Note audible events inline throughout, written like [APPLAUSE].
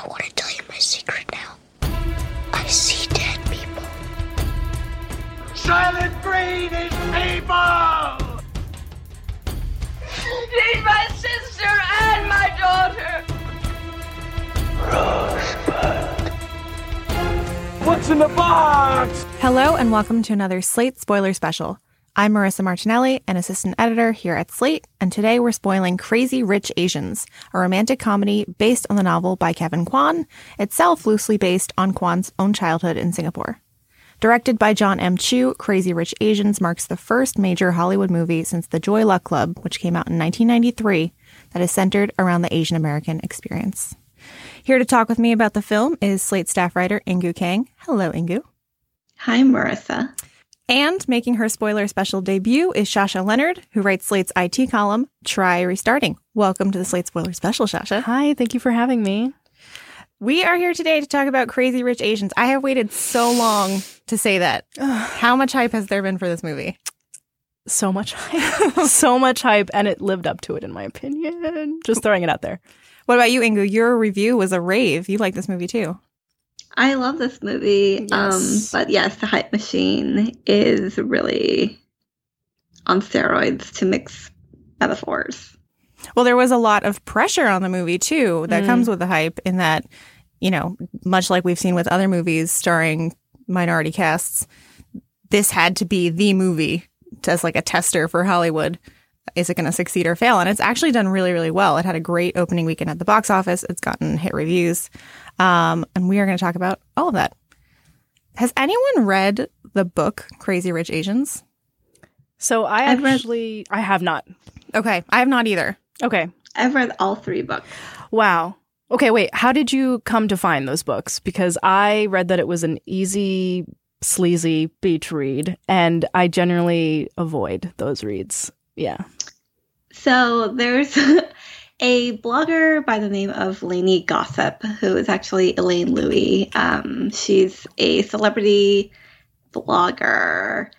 I want to tell you my secret now. I see dead people. Soylent Green is people! She's my sister and my daughter. Rosebud. What's in the box? Hello, and welcome to another Slate spoiler special. I'm Marissa Martinelli, an assistant editor here at Slate, and today we're spoiling Crazy Rich Asians, a romantic comedy based on the novel by Kevin Kwan, itself loosely based on Kwan's own childhood in Singapore. Directed by John M. Chu, Crazy Rich Asians marks the first major Hollywood movie since The Joy Luck Club, which came out in 1993, that is centered around the Asian American experience. Here to talk with me about the film is Slate staff writer Inkoo Kang. Hello, Inkoo. Hi, Marissa. And making her spoiler special debut is Shasha Leonard, who writes Slate's IT column, Try Restarting. Welcome to the Slate Spoiler Special, Shasha. Hi, thank you for having me. We are here today to talk about Crazy Rich Asians. I have waited so long to say that. [SIGHS] How much hype has there been for this movie? So much hype. [LAUGHS] so much hype, and it lived up to it, in my opinion. Just throwing it out there. What about you, Inkoo? Your review was a rave. You like this movie too. I love this movie. Yes. Um, but yes, the hype machine is really on steroids to mix metaphors. Well, there was a lot of pressure on the movie too that Mm. comes with the hype, in that, you know, much like we've seen with other movies starring minority casts, this had to be the movie as like a tester for Hollywood. Is it going to succeed or fail? And it's actually done really, really well. It had a great opening weekend at the box office. It's gotten hit reviews. Um, and we are going to talk about all of that. Has anyone read the book Crazy Rich Asians? So I I've read- actually, I have not. Okay, I have not either. Okay. I've read all three books. Wow. Okay, wait. How did you come to find those books? Because I read that it was an easy, sleazy beach read, and I generally avoid those reads. Yeah. So there's [LAUGHS] a blogger by the name of Lainey Gossip, who is actually Elaine Lui. Um, she's a celebrity blogger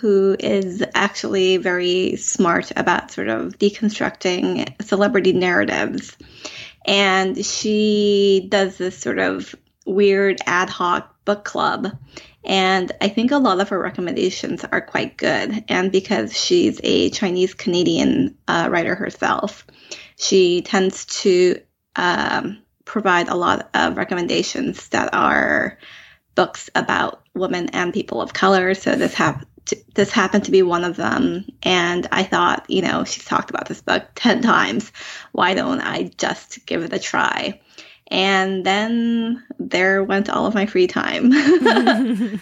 who is actually very smart about sort of deconstructing celebrity narratives. And she does this sort of weird ad hoc book club. And I think a lot of her recommendations are quite good. And because she's a Chinese Canadian uh, writer herself, she tends to um, provide a lot of recommendations that are books about women and people of color. So this t- this happened to be one of them. And I thought, you know, she's talked about this book 10 [LAUGHS] times. Why don't I just give it a try? And then there went all of my free time. [LAUGHS]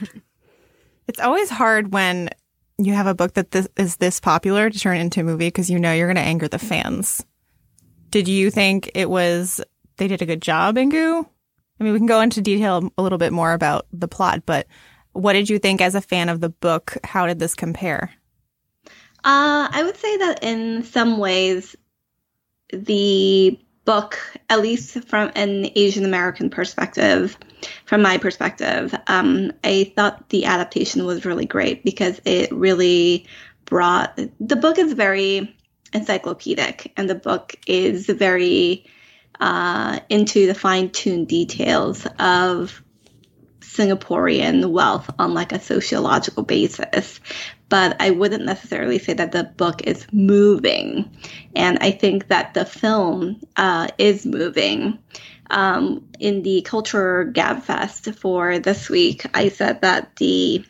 It's always hard when you have a book that this is this popular to turn into a movie because you know you're going to anger the fans. Did you think it was they did a good job, Inkoo? I mean, we can go into detail a little bit more about the plot, but what did you think as a fan of the book? How did this compare? Uh, I would say that in some ways, the book, at least from an Asian American perspective, from my perspective, um, I thought the adaptation was really great because it really brought the book is very encyclopedic and the book is very uh, into the fine tuned details of Singaporean wealth on like a sociological basis. But I wouldn't necessarily say that the book is moving. And I think that the film uh, is moving. Um, in the Culture Gabfest for this week, I said that the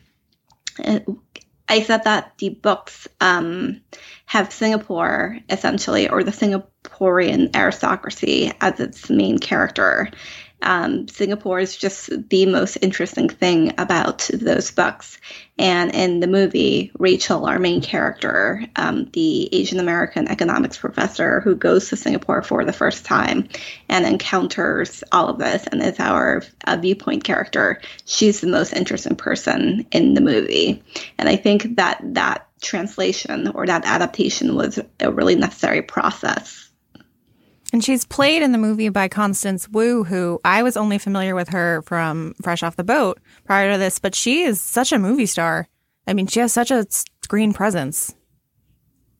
I said that the books um, have Singapore essentially, or the Singaporean aristocracy as its main character. Um, Singapore is just the most interesting thing about those books. And in the movie, Rachel, our main character, um, the Asian American economics professor who goes to Singapore for the first time and encounters all of this and is our uh, viewpoint character, she's the most interesting person in the movie. And I think that that translation or that adaptation was a really necessary process. And she's played in the movie by Constance Wu, who I was only familiar with her from Fresh Off the Boat prior to this, but she is such a movie star. I mean, she has such a screen presence.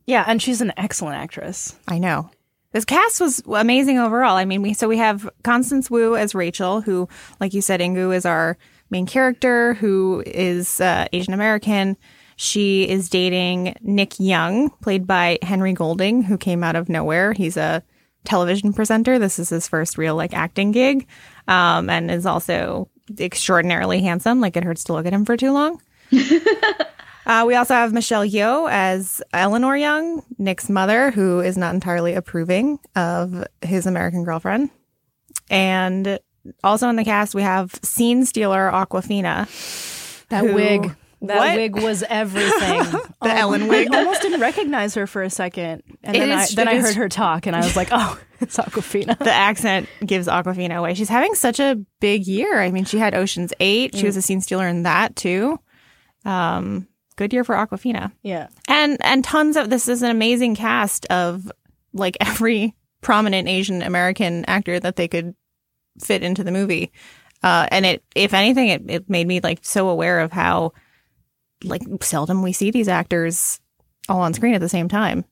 Yeah, and she's an excellent actress. I know. This cast was amazing overall. I mean, we so we have Constance Wu as Rachel, who, like you said, Inkoo is our main character, who is uh, Asian American. She is dating Nick Young, played by Henry Golding, who came out of nowhere. He's a television presenter. This is his first real like acting gig, um, and is also extraordinarily handsome. Like it hurts to look at him for too long. [LAUGHS] Uh, we also have Michelle Yeoh as Eleanor Young, Nick's mother, who is not entirely approving of his American girlfriend. And also in the cast, we have scene stealer Awkwafina. That who- wig. That What? wig was everything. [LAUGHS] the Ellen wig. I almost didn't recognize her for a second, and It then, is- I, then I is- heard her talk, and I was like, "Oh, [LAUGHS] it's Awkwafina." The accent gives Awkwafina away. She's having such a big year. I mean, she had Ocean's Eight. She was a scene stealer in that too. Um, good year for Awkwafina. Yeah, and and tons of this is an amazing cast of like every prominent Asian American actor that they could fit into the movie. Uh, and it, if anything, it, it made me like so aware of how like seldom we see these actors all on screen at the same time.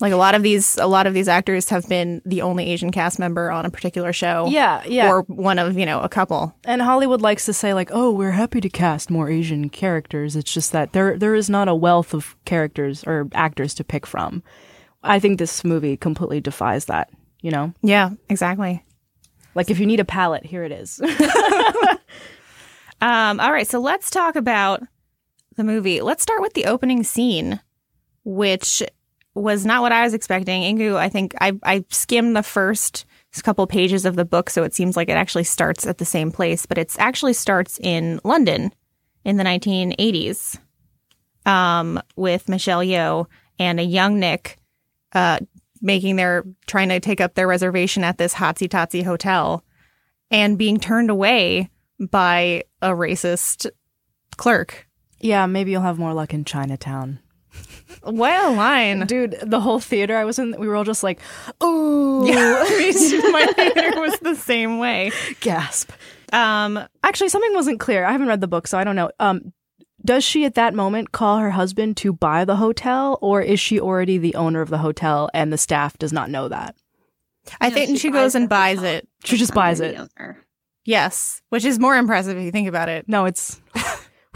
Like a lot of these, a lot of these actors have been the only Asian cast member on a particular show, yeah, yeah. or one of you know a couple. and Hollywood likes to say like, "Oh, we're happy to cast more Asian characters." It's just that there there is not a wealth of characters or actors to pick from. I think this movie completely defies that. You know, Yeah, exactly. like if you need a palette, here it is. [LAUGHS] [LAUGHS] Um, all right, so let's talk about the movie. Let's start with the opening scene, which was not what I was expecting. Inkoo, I think I, I skimmed the first couple pages of the book, so it seems like it actually starts at the same place, but it actually starts in London in the 1980s um, with Michelle Yeoh and a young Nick uh, making their trying to take up their reservation at this hotsy totsy hotel and being turned away by a racist clerk. Yeah, maybe you'll have more luck in Chinatown. What a line. Dude, the whole theater I was in, we were all just like, "Ooh!" Yeah, [LAUGHS] [LAUGHS] My theater was the same way. gasp. Um, Actually, something wasn't clear. I haven't read the book, so I don't know. Um, does she at that moment call her husband to buy the hotel, or is she already the owner of the hotel and the staff does not know that? I No, think she she, goes and buys herself. it. She just buys it. owner. Yes, which is more impressive if you think about it. No, it's [LAUGHS]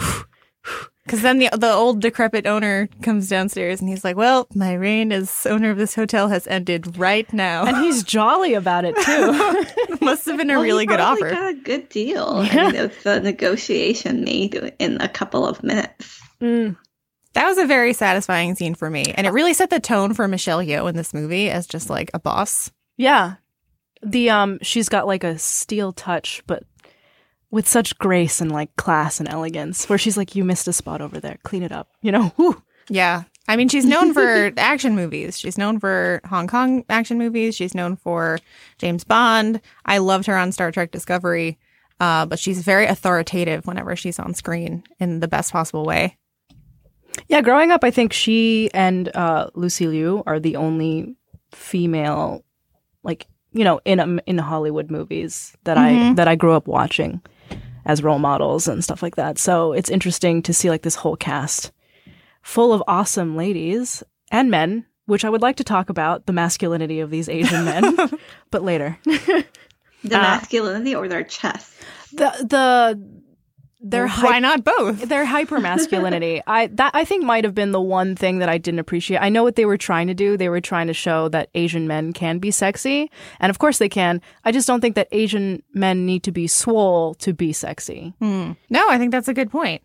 Because then the the old decrepit owner comes downstairs and he's like, "Well, my reign as owner of this hotel has ended right now." and he's [LAUGHS] jolly about it too. [LAUGHS] Must have been a Well, he really good probably offer. Got a good deal. I mean, it was a negotiation made in a couple of minutes. Mm. That was a very satisfying scene for me, and it really set the tone for Michelle Yeoh in this movie as just like a boss. Yeah, the um, she's got like a steel touch, but with such grace and like class and elegance. Where she's like, "You missed a spot over there. Clean it up." You know. [LAUGHS] Whew. Yeah. I mean, she's known for [LAUGHS] action movies. She's known for Hong Kong action movies. She's known for James Bond. I loved her on Star Trek Discovery, uh, but she's very authoritative whenever she's on screen in the best possible way. Yeah, growing up, I think she and uh, Lucy Liu are the only female, like you know, in um, in Hollywood movies that I that I grew up watching as role models and stuff like that. So it's interesting to see like this whole cast full of awesome ladies and men, which I would like to talk about the masculinity of these Asian men, [LAUGHS] but later. [LAUGHS] The Uh, masculinity or their chest. the the their Why not both? their hyper masculinity [LAUGHS] i that i think might have been the one thing that i didn't appreciate i know what they were trying to do they were trying to show that asian men can be sexy and of course they can i just don't think that asian men need to be swole to be sexy Hmm. No, I think that's a good point.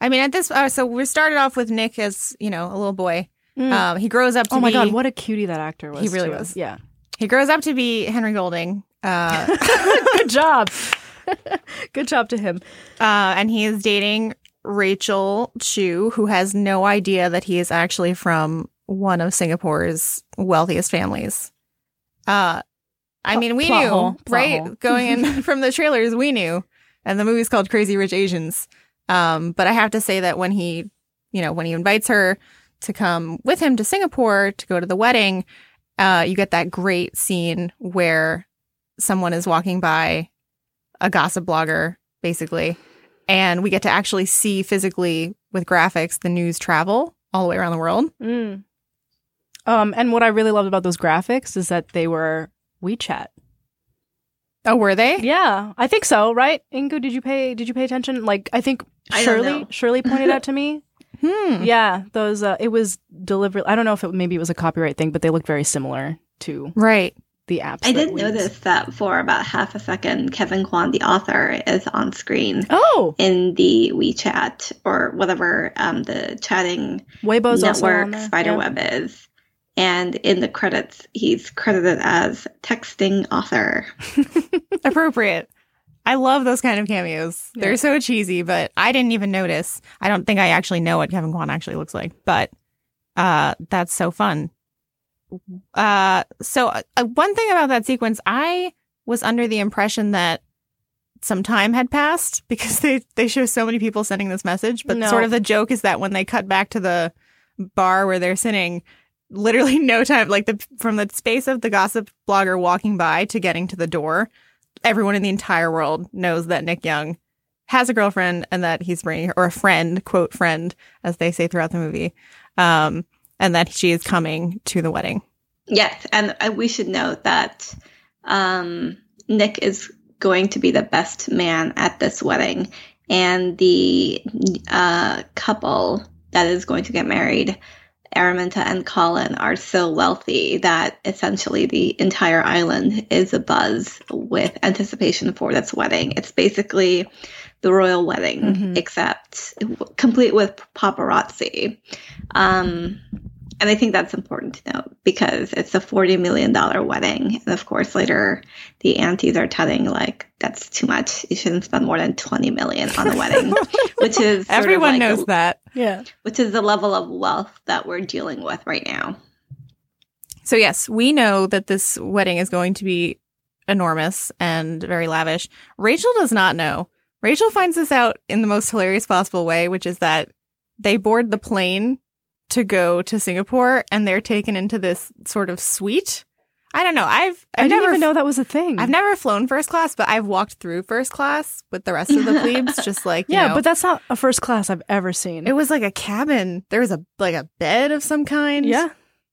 I mean, at this, uh, so we started off with Nick as you know a little boy. Um, he grows up to oh my be. god what a cutie that actor was He really too. was. yeah He grows up to be Henry Golding. Uh, [LAUGHS] [LAUGHS] good job [LAUGHS] good job to him uh, and he is dating Rachel Chu, who has no idea that he is actually from one of Singapore's wealthiest families. Uh, I mean, we plot knew, hole, right? Going in [LAUGHS] from the trailers, we knew. And the movie's called Crazy Rich Asians. Um, but I have to say that when he, you know, when he invites her to come with him to Singapore to go to the wedding, uh, you get that great scene where someone is walking by a gossip blogger, basically, and we get to actually see physically with graphics the news travel all the way around the world. Mm. Um, and what I really loved about those graphics is that they were WeChat. Oh, were they? Yeah, I think so. Right, Inkoo, did you pay? Did you pay attention? Like, I think I Shirley. Shirley pointed out to me. [LAUGHS] Hmm. Yeah, those. Uh, it was deliberate. I don't know if it maybe it was a copyright thing, but they looked very similar to Right. The apps. I did notice that for about half a second, Kevin Kwan, the author, is on screen Oh, in the WeChat or whatever um, the chatting Weibo's network there. spider Yeah. web is. And in the credits, he's credited as texting author. [LAUGHS] Appropriate. I love those kind of cameos. Yeah. They're so cheesy, but I didn't even notice. I don't think I actually know what Kevin Kwan actually looks like, but uh, that's so fun. Uh, so uh, one thing about that sequence, I was under the impression that some time had passed [LAUGHS] because they they show so many people sending this message, but No. sort of the joke is that when they cut back to the bar where they're sitting, literally [LAUGHS] no time, like the from the space of the gossip blogger walking by to getting to the door, everyone in the entire world knows that Nick Young has a girlfriend and that he's bringing her, or a friend, quote friend, as they say throughout the movie, um, and that she is coming to the wedding. Yes, and we should note that um, Nick is going to be the best man at this wedding, and the uh, couple that is going to get married, Araminta and Colin, are so wealthy that essentially the entire island is abuzz with anticipation for this wedding. It's basically the royal wedding, Mhm. except complete with paparazzi. Um, and I think that's important to note because it's a $40 million wedding. And of course, later the aunties are telling, like, that's too much. You shouldn't spend more than 20 million on a wedding, [LAUGHS] which is sort of Everyone like knows the- that. Yeah. which is the level of wealth that we're dealing with right now. So yes, we know that this wedding is going to be enormous and very lavish. Rachel does not know. Rachel finds this out in the most hilarious possible way, which is that they board the plane to go to Singapore and they're taken into this sort of suite. I don't know. I've I I've didn't never even know that was a thing. I've never flown first class, but I've walked through first class with the rest of the [LAUGHS] plebes, just like you yeah, know. but that's not a first class I've ever seen. it was like a cabin. There was a like a bed of some kind. yeah,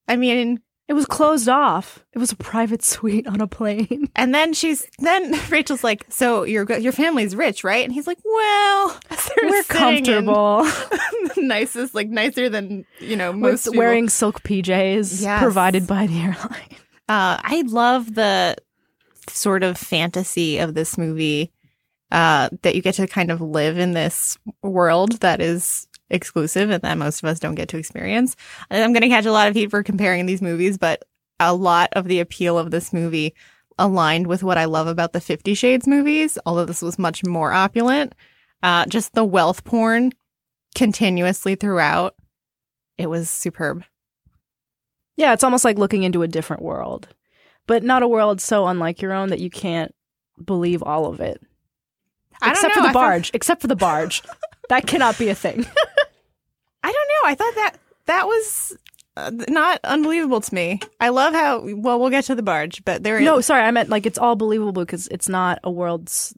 I mean, it was closed off. It was a private [LAUGHS] suite on a plane. And then she's then Rachel's like, "So your your family's rich, right?" And he's like, "Well, [LAUGHS] We're comfortable. the [LAUGHS] nicest, like nicer than you know With most people. wearing silk PJs Yes. provided by the airline. Uh, I love the sort of fantasy of this movie uh, that you get to kind of live in this world that is exclusive and that most of us don't get to experience. I'm going to catch a lot of heat for comparing these movies, but a lot of the appeal of this movie aligned with what I love about the Fifty Shades movies, although this was much more opulent. Uh, just the wealth porn continuously throughout. It was superb. Yeah, it's almost like looking into a different world, but not a world so unlike your own that you can't believe all of it. I except for the barge. Except for the barge. [LAUGHS] that cannot be a thing. [LAUGHS] I don't know. I thought that that was uh, not unbelievable to me. I love how well we'll get to the barge, but there is no, sorry, I meant like it's all believable because it's not a world's.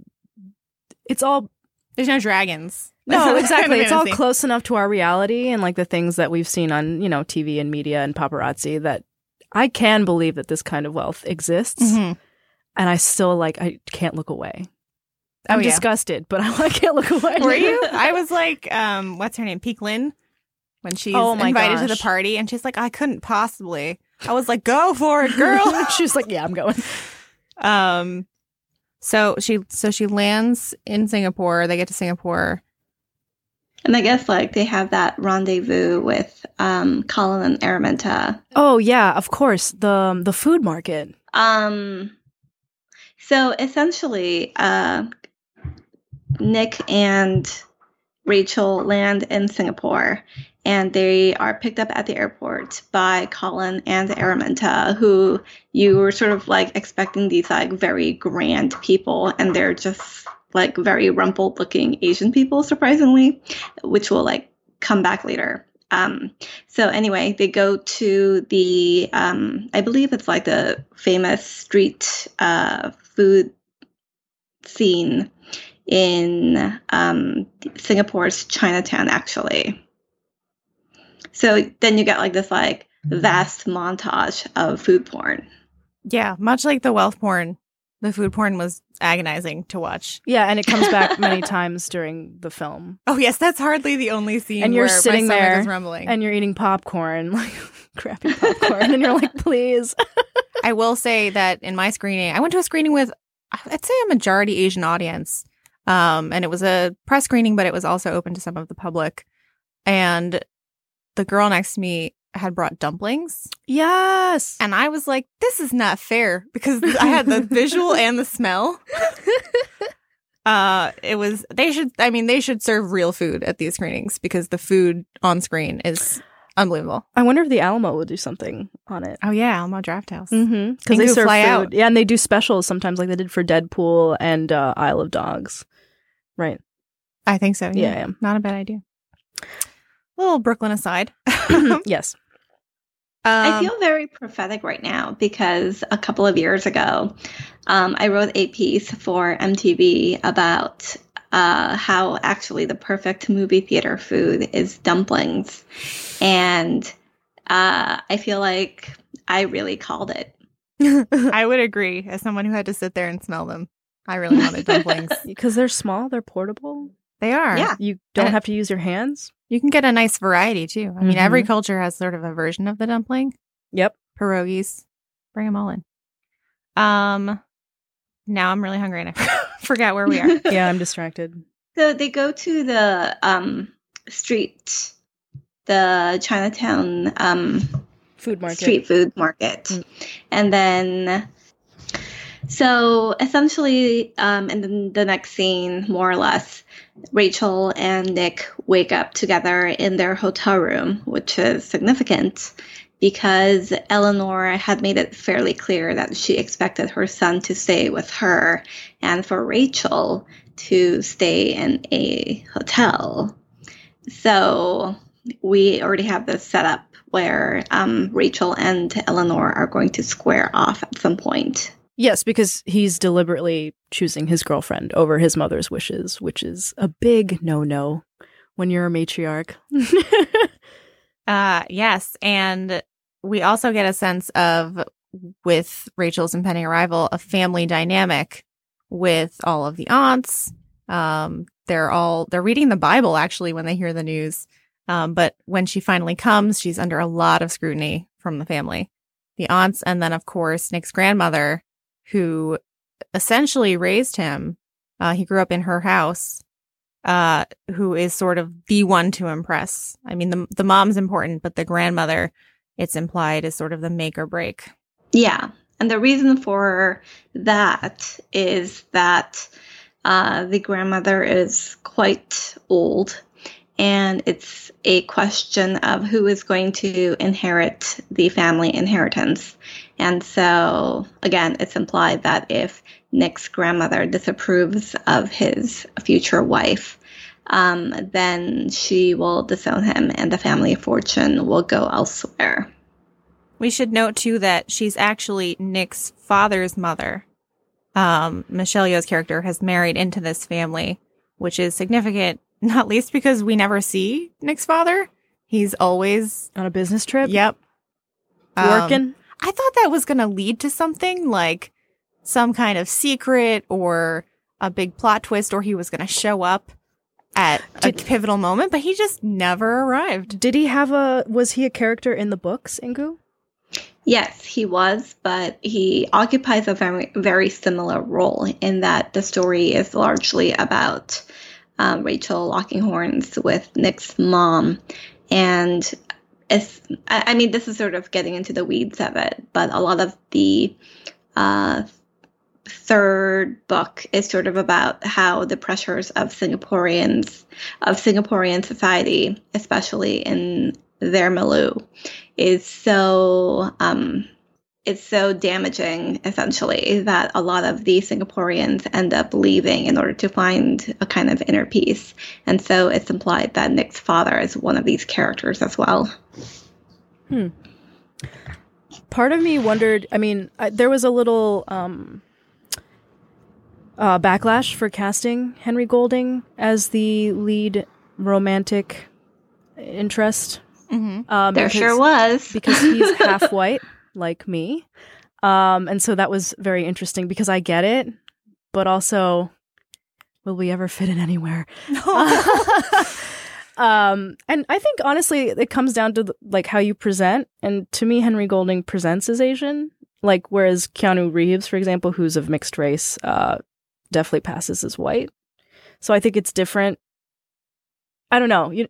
It's all there's no dragons. [LAUGHS] no, exactly. It's all close enough to our reality and like the things that we've seen on you know TV and media and paparazzi that I can believe that this kind of wealth exists, Mhm. and I still like I can't look away. Oh, I'm yeah. disgusted, but [LAUGHS] I can't look away. Were you? I was like, um, what's her name? Peik Lin. When she's Oh my invited to the party, and she's like, I couldn't possibly. I was like, go for it, [LAUGHS] girl. [LAUGHS] She's like, yeah, I'm going. um, so she so she lands in Singapore. They get to Singapore. And I guess like they have that rendezvous with um, Colin and Araminta. Oh yeah, of course the the food market. Um, so essentially, uh, Nick and Rachel land in Singapore, and they are picked up at the airport by Colin and Araminta, who you were sort of like expecting these like very grand people, and they're just like very rumpled looking Asian people, surprisingly, which will like come back later. Um, so anyway, they go to the um, I believe it's like the famous street uh, food scene in um, Singapore's Chinatown, actually. So then you get like this like vast montage of food porn. Yeah, much like the wealth porn, the food porn was agonizing to watch. Yeah, and it comes back [LAUGHS] many times during the film. Oh yes, that's hardly the only scene. And you're where sitting stomach there, is rumbling. And you're eating popcorn, [LAUGHS] like crappy popcorn, and you're like, [LAUGHS] please. I will say that in my screening, I went to a screening with, I'd say a majority Asian audience. Um, and it was a press screening, but it was also open to some of the public. And the girl next to me had brought dumplings. Yes. And I was like, this is not fair because I had the [LAUGHS] visual and the smell. [LAUGHS] Uh, it was, they should, I mean, they should serve real food at these screenings because the food on screen is unbelievable. I wonder if the Alamo will do something on it. Oh, yeah, Alamo Drafthouse. Mm-hmm. Because they serve fly food. out. Yeah, and they do specials sometimes, like they did for Deadpool and uh, Isle of Dogs. Right. I think so. Yeah, Yeah, yeah. not a bad idea. Little Brooklyn aside. [LAUGHS] [LAUGHS] yes. I Um, feel very prophetic right now because a couple of years ago, um, I wrote a piece for MTV about uh, how actually the perfect movie theater food is dumplings. And uh, I feel like I really called it. [LAUGHS] I would agree. As someone who had to sit there and smell them, I really wanted dumplings. Because they're small, they're portable. They are. Yeah. You don't And- have to use your hands. You can get a nice variety too. I mean, every Mhm. culture has sort of a version of the dumpling. Yep. Pierogies. Bring them all in. Um, now I'm really hungry and I [LAUGHS] forgot where we are. [LAUGHS] Yeah, I'm distracted. So they go to the um, street, the Chinatown um, Food market. street food market. Mm. And then, so essentially, um, in the, the next scene, more or less, Rachel and Nick wake up together in their hotel room, which is significant because Eleanor had made it fairly clear that she expected her son to stay with her and for Rachel to stay in a hotel. So we already have this set up where um, Rachel and Eleanor are going to square off at some point. Yes, because he's deliberately choosing his girlfriend over his mother's wishes, which is a big no no when you're a matriarch. [LAUGHS] Uh, yes, and we also get a sense of with Rachel's impending arrival a family dynamic with all of the aunts. Um, they're all they're reading the Bible actually when they hear the news. Um, but when she finally comes, she's under a lot of scrutiny from the family, the aunts, and then of course Nick's grandmother, who essentially raised him. Uh, he grew up in her house uh, who is sort of the one to impress. I mean, the the mom's important, but the grandmother, it's implied, is sort of the make or break. Yeah. And the reason for that is that uh, the grandmother is quite old, and it's a question of who is going to inherit the family inheritance. And so, again, it's implied that if Nick's grandmother disapproves of his future wife, um, then she will disown him and the family fortune will go elsewhere. We should note too that she's actually Nick's father's mother. Um, Michelle Yeoh's character has married into this family, which is significant, [LAUGHS] not least because we never see Nick's father. He's always On a business trip? yep Um, Working? I thought that was going to lead to something like some kind of secret or a big plot twist, or he was going to show up at a Did- pivotal moment, but he just never arrived. Did he have a was he a character in the books, Inkoo? Yes, he was, but he occupies a very, very similar role in that the story is largely about um, Rachel locking horns with Nick's mom. And I, I mean, this is sort of getting into the weeds of it, but a lot of the uh, third book is sort of about how the pressures of Singaporeans, of Singaporean society, especially in their milieu, is so um, it's so damaging essentially that a lot of the Singaporeans end up leaving in order to find a kind of inner peace. And so it's implied that Nick's father is one of these characters as well. Hmm. Part of me wondered. I mean, I, there was a little um, uh, backlash for casting Henry Golding as the lead romantic interest Mm-hmm. Um, There because- sure was. because he's half [LAUGHS] white like me. Um, and so that was very interesting because I get it, but also, will we ever fit in anywhere? [LAUGHS] um, and I think honestly, it comes down to like how you present. And to me, Henry Golding presents as Asian, like whereas Keanu Reeves, for example, who's of mixed race, uh, definitely passes as white. So I think it's different. I don't know. You,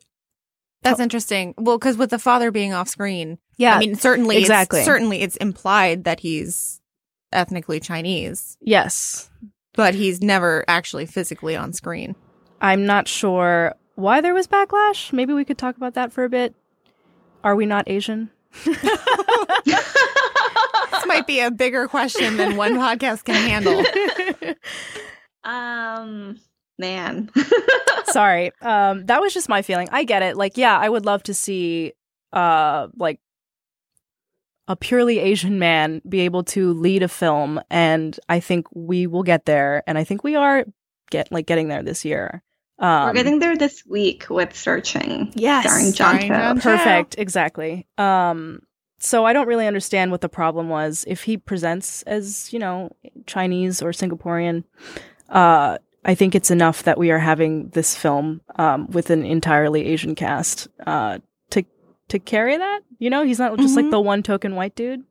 That's interesting. Well, because with the father being off screen, yeah, I mean, certainly, exactly. it's, certainly, it's implied that he's ethnically Chinese, yes. but he's never actually physically on screen. I'm not sure why there was backlash. Maybe we could talk about that for a bit. Are we not Asian? This might be a bigger question than one podcast can handle. [LAUGHS] um, man. [LAUGHS] Sorry. Um that was just my feeling. I get it. Like yeah, I would love to see uh like a purely Asian man be able to lead a film and I think we will get there and I think we are get like getting there this year. Um We're getting there this week with Searching. Yes, Starring John starring John Cho. Perfect, exactly. Um so I don't really understand what the problem was if he presents as, you know, Chinese or Singaporean. Uh I think it's enough that we are having this film um with an entirely Asian cast uh to to carry that. You know, he's not just like Mhm. the one token white dude.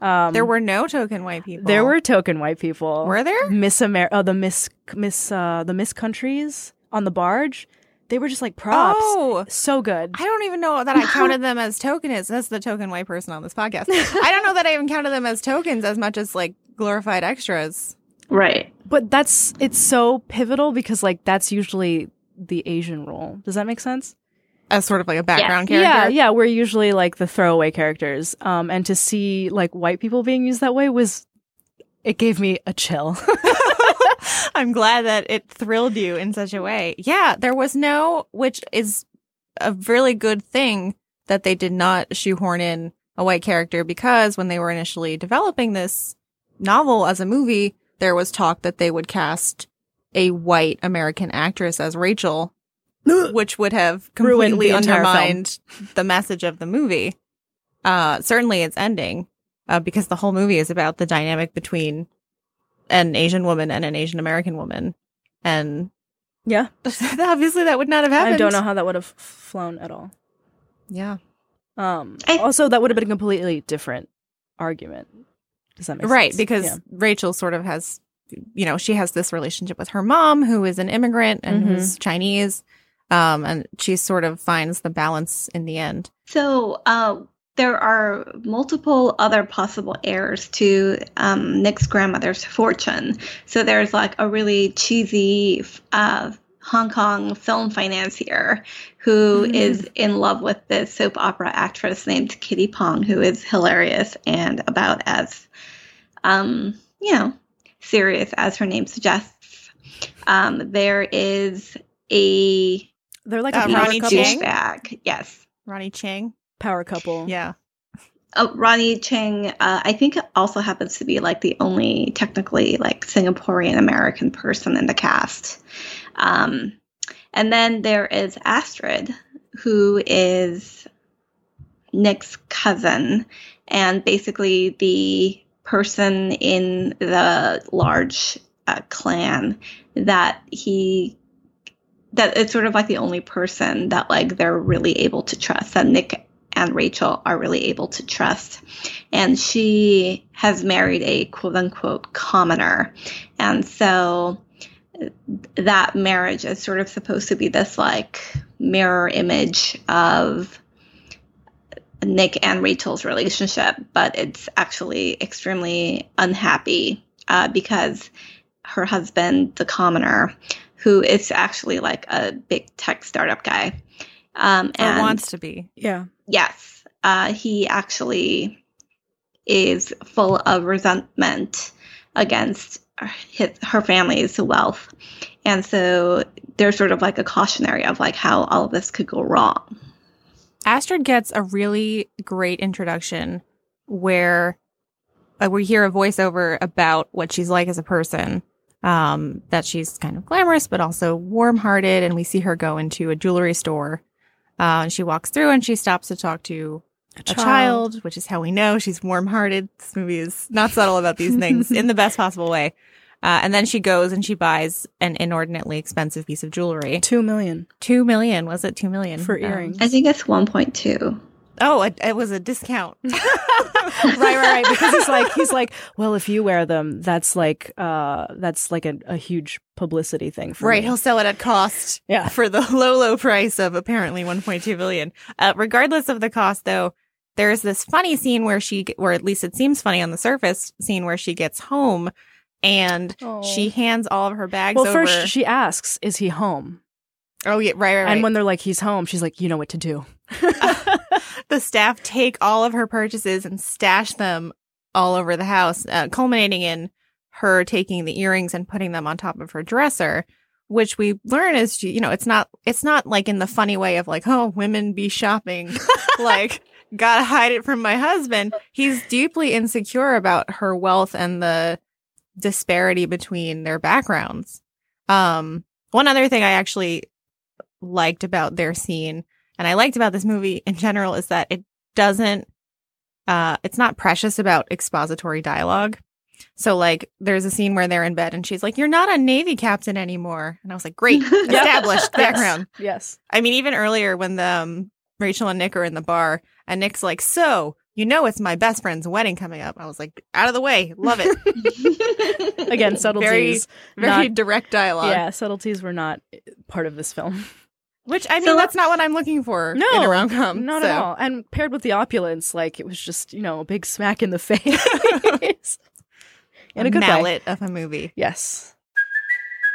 Um There were no token white people. there were token white people. Were there? Miss Amer oh the Miss Miss uh the Miss countries on the barge. They were just like props. Oh, So good. I don't even know that I counted them as tokens. That's the token white person on this podcast. [LAUGHS] I don't know that I even counted them as tokens as much as like glorified extras. Right. But that's it's so pivotal because like that's usually the Asian role. Does that make sense? As sort of like a background Yeah, character. yeah, yeah. we're usually like the throwaway characters. Um and to see like white people being used that way was it gave me a chill. [LAUGHS] I'm glad that it thrilled you in such a way. Yeah, there was no, which is a really good thing that they did not shoehorn in a white character because when they were initially developing this novel as a movie, there was talk that they would cast a white American actress as Rachel, [GASPS] which would have completely the entire film. undermined the message of the movie. Uh, certainly its ending, uh, because the whole movie is about the dynamic between an Asian woman and an Asian American woman. And yeah. [LAUGHS] obviously that would not have happened. I don't know how that would have flown at all. Yeah. Um I- also that would have been a completely different argument. Does that make Right. sense? Because Yeah. Rachel sort of has, you know, she has this relationship with her mom who is an immigrant and Mhm. who's Chinese. Um, and she sort of finds the balance in the end. So uh, there are multiple other possible heirs to um, Nick's grandmother's fortune. So there's like a really cheesy uh, Hong Kong film financier who Mhm. is in love with this soap opera actress named Kitty Pong, who is hilarious and about as, um, you know, serious as her name suggests. Um, there is a They're like Uh, a power Ronnie couple. Chang? douchebag. Yes. Ronnie Chieng. Power couple. Yeah. Oh, Ronnie Chieng, uh, I think also happens to be like the only technically like Singaporean American person in the cast. Um, and then there is Astrid, who is Nick's cousin, and basically the person in the large uh, clan that he that it's sort of like the only person that like they're really able to trust that Nick and Rachel are really able to trust. And she has married a quote unquote commoner. And so that marriage is sort of supposed to be this like mirror image of Nick and Rachel's relationship, but it's actually extremely unhappy uh, because her husband, the commoner, who is actually like a big tech startup guy, um, Or and wants to be. Yeah. Yes, uh, he actually is full of resentment against his, her family's wealth, and so there's sort of like a cautionary of like how all of this could go wrong. Astrid gets a really great introduction where uh, we hear a voiceover about what she's like as a person. Um, that she's kind of glamorous, but also warm hearted. And we see her go into a jewelry store Uh, and she walks through and she stops to talk to a child, which is how we know she's warm hearted. This movie is not subtle about these things [LAUGHS] in the best possible way. Uh, and then she goes and she buys an inordinately expensive piece of jewelry. Two million Two million. Was it two million? for Um, earrings. I think it's 1.2. oh, it, it was a discount. [LAUGHS] [LAUGHS] right, right, right. Because he's like, he's like, well, if you wear them, that's like, uh, that's like a, a huge publicity thing for right. me. He'll sell it at cost. Yeah. For the [LAUGHS] low, low price of apparently 1.2 billion. Uh, regardless of the cost, though, there's this funny scene where she, or at least it seems funny on the surface, scene where she gets home and Oh. she hands all of her bags Well, over. first she asks, "Is he home?" oh, yeah, right, right, right. And when they're like, "He's home," she's like, "You know what to do." The staff take all of her purchases and stash them all over the house, uh, culminating in her taking the earrings and putting them on top of her dresser. Which we learn is, she- you know, it's not, it's not like in the funny way of like, oh, women be shopping, [LAUGHS] like, gotta hide it from my husband. He's deeply insecure about her wealth and the disparity between their backgrounds. Um, one other thing I actually liked about their scene and I liked about this movie in general is that it doesn't uh it's not precious about expository dialogue. So like there's a scene where they're in bed and she's like, You're not a Navy captain anymore. And I was like, Great, [LAUGHS] established background. Yes. I mean, even earlier when the um, Rachel and Nick are in the bar and Nick's like, So you know it's my best friend's wedding coming up. I was like, out of the way. Love it. [LAUGHS] Again, subtleties. Very not- direct dialogue. yeah, subtleties were not part of this film. Which I mean, So that's not what I'm looking for No, in a rom com. Not so. at all. And paired with the opulence, like it was just, you know, a big smack in the [LAUGHS] face. [LAUGHS] and a good way. mallet of a movie. Yes.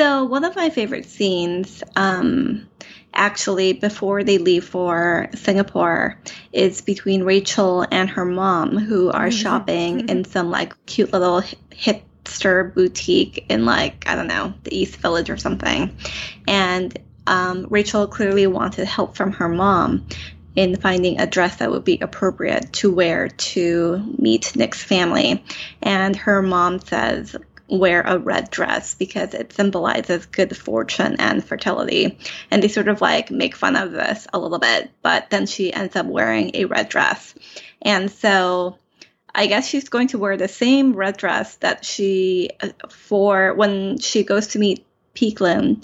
So one of my favorite scenes, um, actually before they leave for Singapore, is between Rachel and her mom, who are shopping in some like cute little hipster boutique in like I don't know the East Village or something, and um, Rachel clearly wanted help from her mom in finding a dress that would be appropriate to wear to meet Nick's family. And her mom says, wear a red dress because it symbolizes good fortune and fertility. And they sort of like make fun of this a little bit, but then she ends up wearing a red dress. And so I guess she's going to wear the same red dress that she uh, for when she goes to meet Peik Lin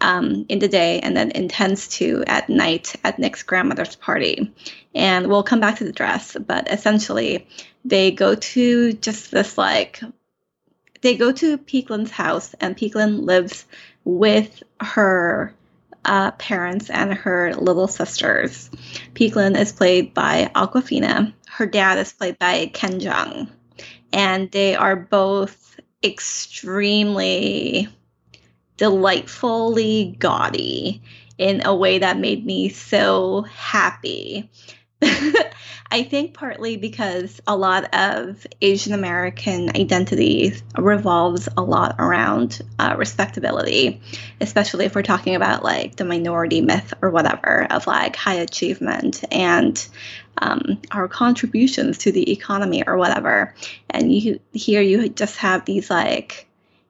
um, in the day and then intends to at night at Nick's grandmother's party. And we'll come back to the dress, but essentially they go to just this like they go to Peik Lin's house and Peik Lin lives with her uh, parents and her little sisters. Peik Lin is played by Awkwafina. Her dad is played by Ken Jeong. And they are both extremely delightfully gaudy in a way that made me so happy. [LAUGHS] I think partly because a lot of Asian American identity revolves a lot around uh, respectability, especially if we're talking about like the minority myth or whatever of like high achievement and um, our contributions to the economy or whatever. And you here you just have these like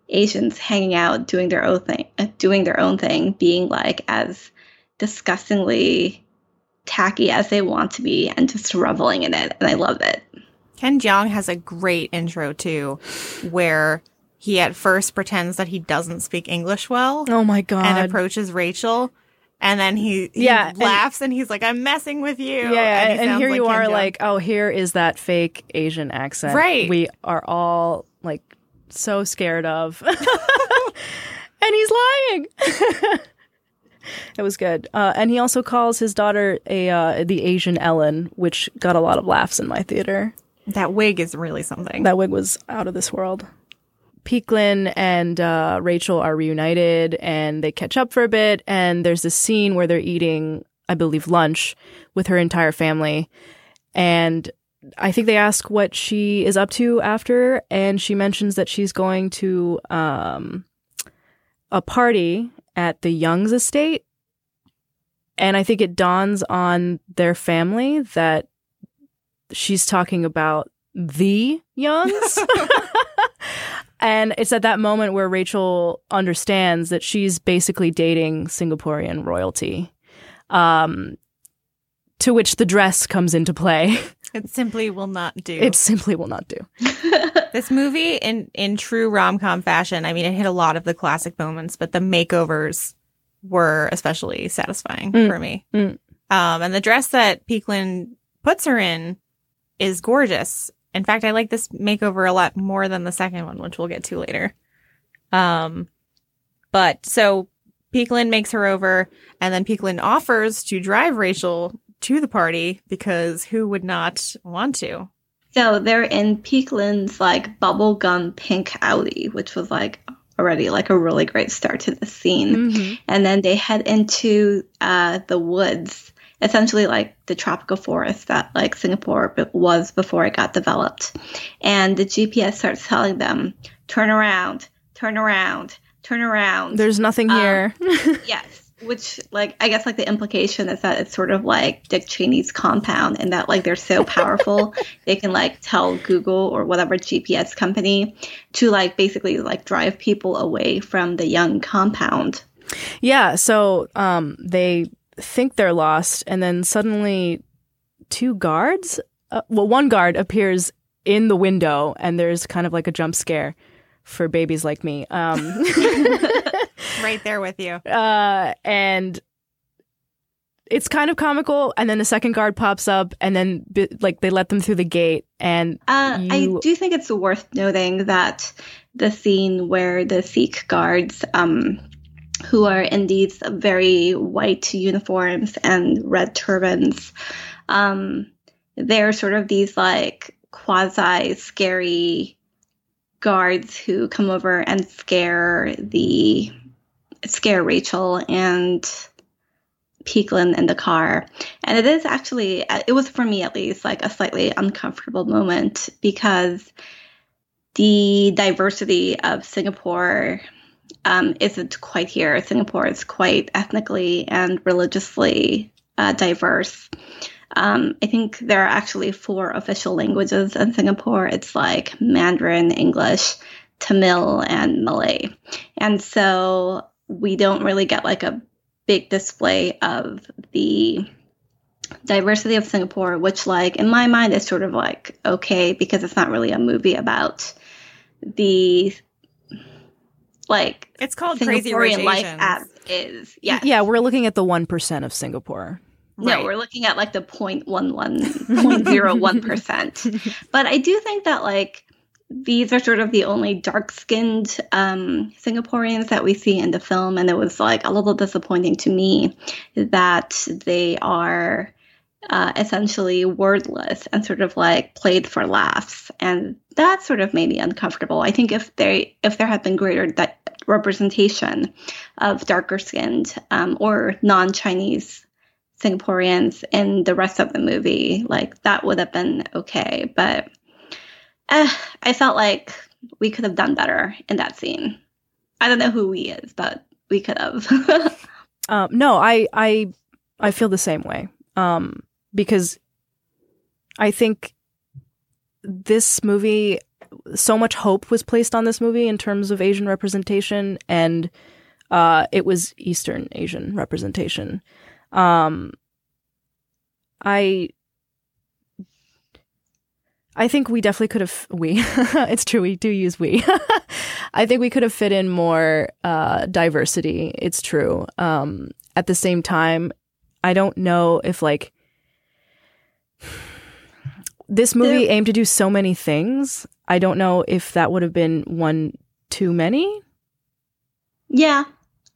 Asians hanging out doing their own thing, doing their own thing, being like as disgustingly tacky as they want to be and just reveling in it. And I love it. Ken Jeong has a great intro too, where he at first pretends that he doesn't speak English well Oh my god. and approaches Rachel. And then he, he Yeah, laughs and he's like, I'm messing with you. yeah, he and, and here like you Ken are Jeong. like, oh, here is that fake Asian accent. Right. We are all like so scared of. [LAUGHS] and he's lying. [LAUGHS] it was good. Uh, and he also calls his daughter a uh, the Asian Ellen, which got a lot of laughs in my theater. that wig is really something. That wig was out of this world. Peik Lin and uh, Rachel are reunited and they catch up for a bit. And there's this scene where they're eating I believe, lunch with her entire family. And I think they ask what she is up to after, and she mentions that she's going to um, a party at the Young's estate. And I think it dawns on their family that she's talking about the Youngs. [LAUGHS] [LAUGHS] and it's at that moment where Rachel understands that she's basically dating Singaporean royalty. Um, to which the dress comes into play. [LAUGHS] It simply will not do. It simply will not do. [LAUGHS] this movie in in true rom-com fashion i mean it hit a lot of the classic moments but the makeovers were especially satisfying Mm. for me Mm. um and the dress that Peik Lin puts her in is gorgeous in fact i like this makeover a lot more than the second one which we'll get to later um but so Peik Lin makes her over and then Peik Lin offers to drive rachel to the party because who would not want to So they're in Peik Lin's like bubblegum pink Audi, which was like already like a really great start to the scene. Mhm. And then they head into uh, the woods, essentially like the tropical forest that like Singapore was before it got developed. And the GPS starts telling them, turn around, turn around, turn around. There's nothing Um, here. [LAUGHS] yes. Which, like, I guess, like, the implication is that it's sort of like Dick Cheney's compound, and that, like, they're so [LAUGHS] powerful, they can, like, tell Google or whatever GPS company to, like, basically, like, drive people away from the young compound. yeah, so um, they think they're lost, and then suddenly two guards, uh, well, one guard appears in the window, and there's kind of like a jump scare for babies like me. Um, [LAUGHS] [LAUGHS] right there with you uh, and it's kind of comical. And then the second guard pops up, and then like they let them through the gate, and Uh, I do think it's worth noting that the scene where the Sikh guards, um, who are in these very white uniforms and red turbans, um, they're sort of these like quasi scary guards who come over and scare the scare Rachel and Peik Lin in the car. And it is actually, it was for me at least, like a slightly uncomfortable moment because the diversity of Singapore um, isn't quite here. Singapore is quite ethnically and religiously uh, diverse. Um, I think there are actually four official languages in Singapore. It's like Mandarin, English, Tamil, and Malay. And so we don't really get like a big display of the diversity of Singapore, which, like, in my mind, is sort of like okay because it's not really a movie about the like It's called Crazy Rich Singaporean life Asians. as is. Yeah. yeah, we're looking at the one percent of Singapore. No, Right. we're looking at like the 0.11, [LAUGHS] 0.01%. [LAUGHS] but I do think that like these are sort of the only dark skinned um, Singaporeans that we see in the film. And it was like a little disappointing to me that they are uh, essentially wordless and sort of like played for laughs. And that sort of made me uncomfortable. I think if they if there had been greater di- representation of darker skinned um, or non Chinese Singaporeans in the rest of the movie, like that would have been okay. But uh, I felt like we could have done better in that scene. I don't know who he is, but we could have. [LAUGHS] Um, no, I I I feel the same way. Um, because I think this movie, so much hope was placed on this movie in terms of Asian representation, and uh, it was Eastern Asian representation. Um, I I think we definitely could have [LAUGHS] we. it's true, we do use we. [LAUGHS] I think we could have fit in more uh, diversity. It's true. Um, at the same time, I don't know if like this movie There- aimed to do so many things. I don't know if that would have been one too many. yeah.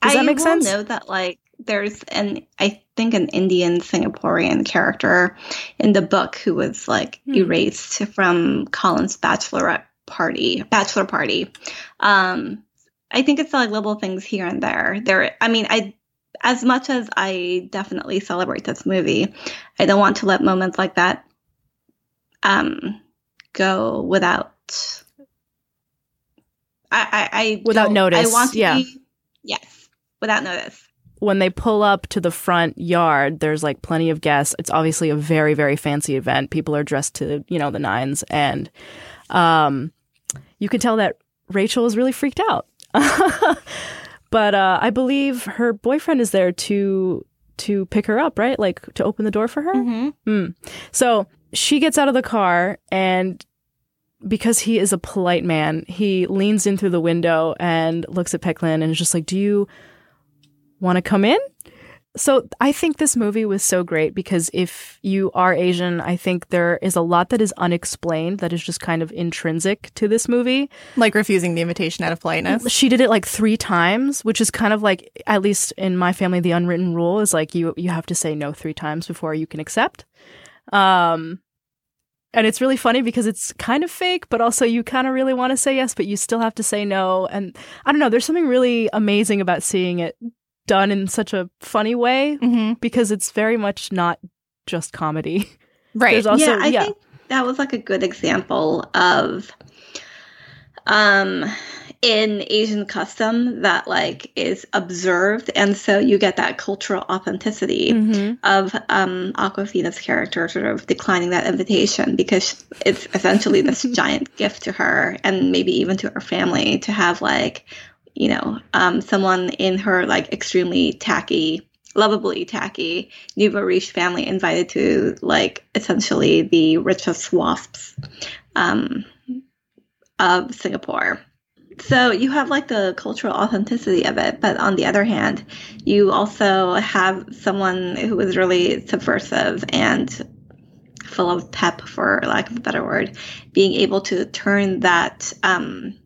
Does that I make sense? know that like there's an I think an Indian Singaporean character in the book who was like Hmm. erased from Colin's bachelorette party bachelor party. Um I think it's like little things here and there. There I mean I as much as I definitely celebrate this movie, I don't want to let moments like that um, go without. I, I, I Without notice, I want to yeah. be yes, without notice. When they pull up to the front yard, there's like plenty of guests. It's obviously a very, very fancy event. People are dressed to, you know, the nines. And um, you can tell that Rachel is really freaked out. [LAUGHS] but uh, I believe her boyfriend is there to to pick her up, right? Like to open the door for her. Mm-hmm. So she gets out of the car and because he is a polite man, he leans in through the window and looks at Peik Lin and is just like, Do you want to come in? So I think this movie was so great because if you are Asian, I think there is a lot that is unexplained that is just kind of intrinsic to this movie. Like refusing the invitation out of politeness. She did it like three times, which is kind of like at least in my family, the unwritten rule is like you you have to say no three times before you can accept. Um, and it's really funny because it's kind of fake, but also you kind of really want to say yes, but you still have to say no. And I don't know, there's something really amazing about seeing it done in such a funny way Mm-hmm. because it's very much not just comedy. [LAUGHS] Right. There's also yeah, I yeah. think that was like a good example of um in Asian custom that like is observed and so you get that cultural authenticity Mhm. of um Awkwafina's character sort of declining that invitation because it's essentially this [LAUGHS] giant gift to her and maybe even to her family to have like you know um someone in her like extremely tacky lovably tacky nouveau riche family invited to like essentially the richest wasps um, of Singapore. So you have like the cultural authenticity of it, but on the other hand, you also have someone who is really subversive and full of pep, for lack of a better word, being able to turn that um,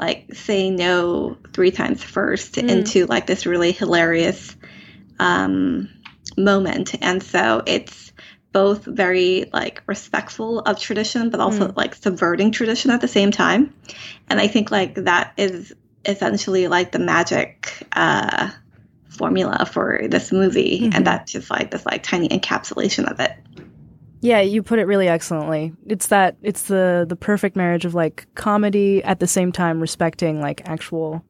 like say no three times first Mm. into like this really hilarious um, moment. And so it's both very like respectful of tradition, but also like subverting tradition at the same time. And I think like that is essentially like the magic uh, formula for this movie. Mhm. And that's just like this like tiny encapsulation of it. Yeah, you put it really excellently. It's that it's the the perfect marriage of like comedy at the same time respecting like actual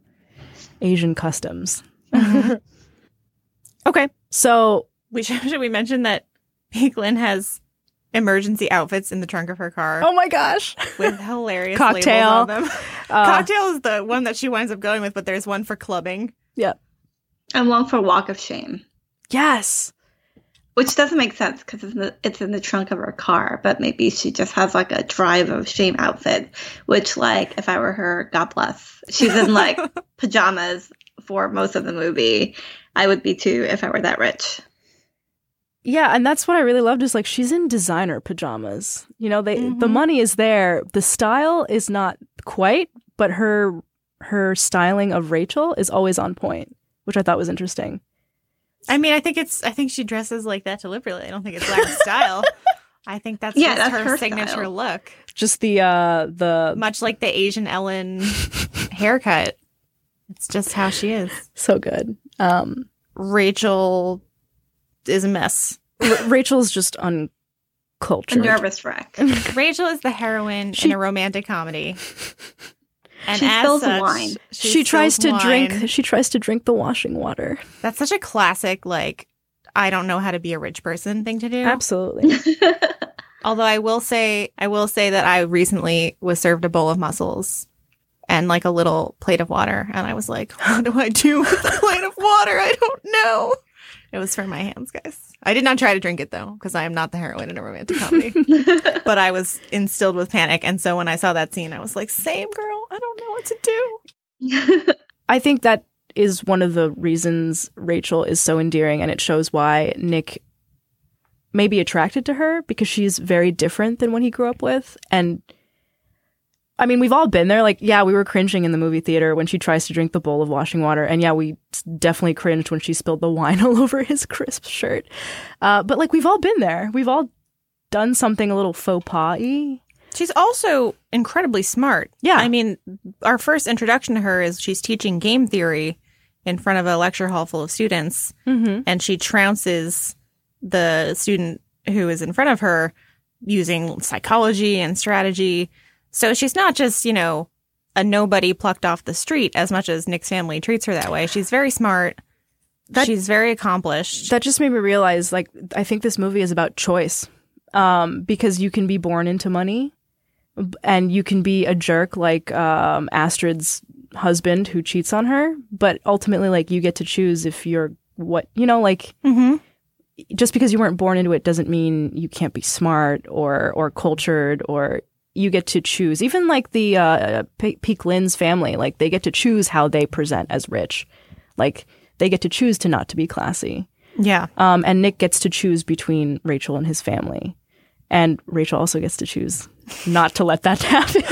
Asian customs. [LAUGHS] okay, so We should, [LAUGHS] should we mention that Peik Lin has emergency outfits in the trunk of her car oh my gosh, with hilarious Cocktail. labels on them. Uh, [LAUGHS] Cocktail is the one that she winds up going with, but there's one for clubbing. Yep, And one for Walk of Shame. yes, Which doesn't make sense because it's, in the- it's in the trunk of her car, but maybe she just has like a drive of shame outfit, which, like, if I were her, God bless. She's in like [LAUGHS] pajamas for most of the movie. I would be too if I were that rich. yeah, and that's what I really loved is like she's in designer pajamas. You know, they the Mhm. money is there, the style is not quite, but her her styling of Rachel is always on point, which I thought was interesting. I mean, I think it's. I think she dresses like that deliberately. I don't think it's lack of style. [LAUGHS] I think that's Yeah, just that's her, her signature style. look, Just the uh the much like the Asian Ellen [LAUGHS] haircut. It's just how she is. so good. Um Rachel is a mess. R- Rachel's just A uncultured. nervous wreck. [LAUGHS] Rachel is the heroine She- in a romantic comedy. And She as spills such, wine. She, tries to wine. drink. She tries to drink the washing water. That's such a classic, like, I don't know how to be a rich person thing to do. Absolutely. [LAUGHS] Although I will say, I will say that I recently was served a bowl of mussels and like a little plate of water, and I was like, "What do I do with a plate of water? I don't know." It was for my hands, guys. I did not try to drink it though, because I am not the heroine in a romantic comedy. [LAUGHS] but I was instilled with panic, and so when I saw that scene, I was like, "Same girl. I don't know what to do." [LAUGHS] I think that is one of the reasons Rachel is so endearing, and it shows why Nick may be attracted to her because she's very different than what he grew up with. And I mean, we've all been there. Like, yeah, we were cringing in the movie theater when she tries to drink the bowl of washing water. And yeah, we definitely cringed when she spilled the [LAUGHS] wine all over his crisp shirt. Uh, but like, we've all been there. We've all done something a little faux pas y. She's also incredibly smart. Yeah. I mean, our first introduction to her is she's teaching game theory in front of a lecture hall full of students Mm-hmm. and she trounces the student who is in front of her using psychology and strategy. So she's not just, you know, a nobody plucked off the street as much as Nick's family treats her that way. She's very smart. That- she's very accomplished. That just made me realize, like, I think this movie is about choice, um, because you can be born into money, and you can be a jerk like um, Astrid's husband who cheats on her, but ultimately, like, you get to choose if you're what you know, like. mm-hmm. Just because you weren't born into it doesn't mean you can't be smart or or cultured or you get to choose. Even like the uh, Pe- Peik Lin's family, like they get to choose how they present as rich. Like they get to choose to not to be classy. Yeah. Um, and Nick gets to choose between Rachel and his family. And Rachel also gets to choose not to let that [LAUGHS] happen.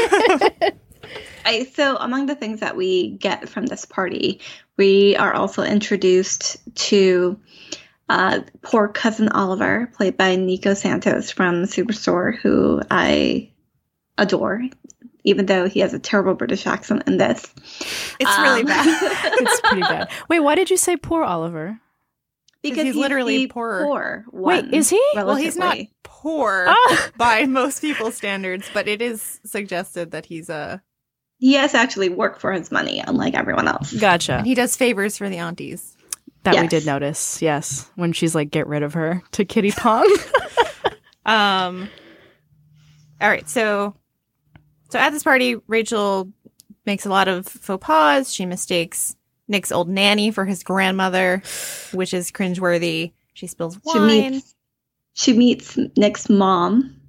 I, so among the things that we get from this party, we are also introduced to uh, poor cousin Oliver, played by Nico Santos from Superstore, who I adore, even though he has a terrible British accent in this. It's really Um, bad. [LAUGHS] it's pretty bad. Wait, why did you say poor Oliver? because he's literally the poorer. Poor Wait, is he? well, he's not poor [LAUGHS] Ah! by most people's standards, but it is suggested that he's a. He has actually work for his money, unlike everyone else. Gotcha. And he does favors for the aunties. That we did notice, yes. When she's like, get rid of her to Kitty Pong. [LAUGHS] Um. All right, so so at this party, Rachel makes a lot of faux pas. She mistakes Nick's old nanny for his grandmother, which is cringeworthy. She spills She wine. meets she meets Nick's mom,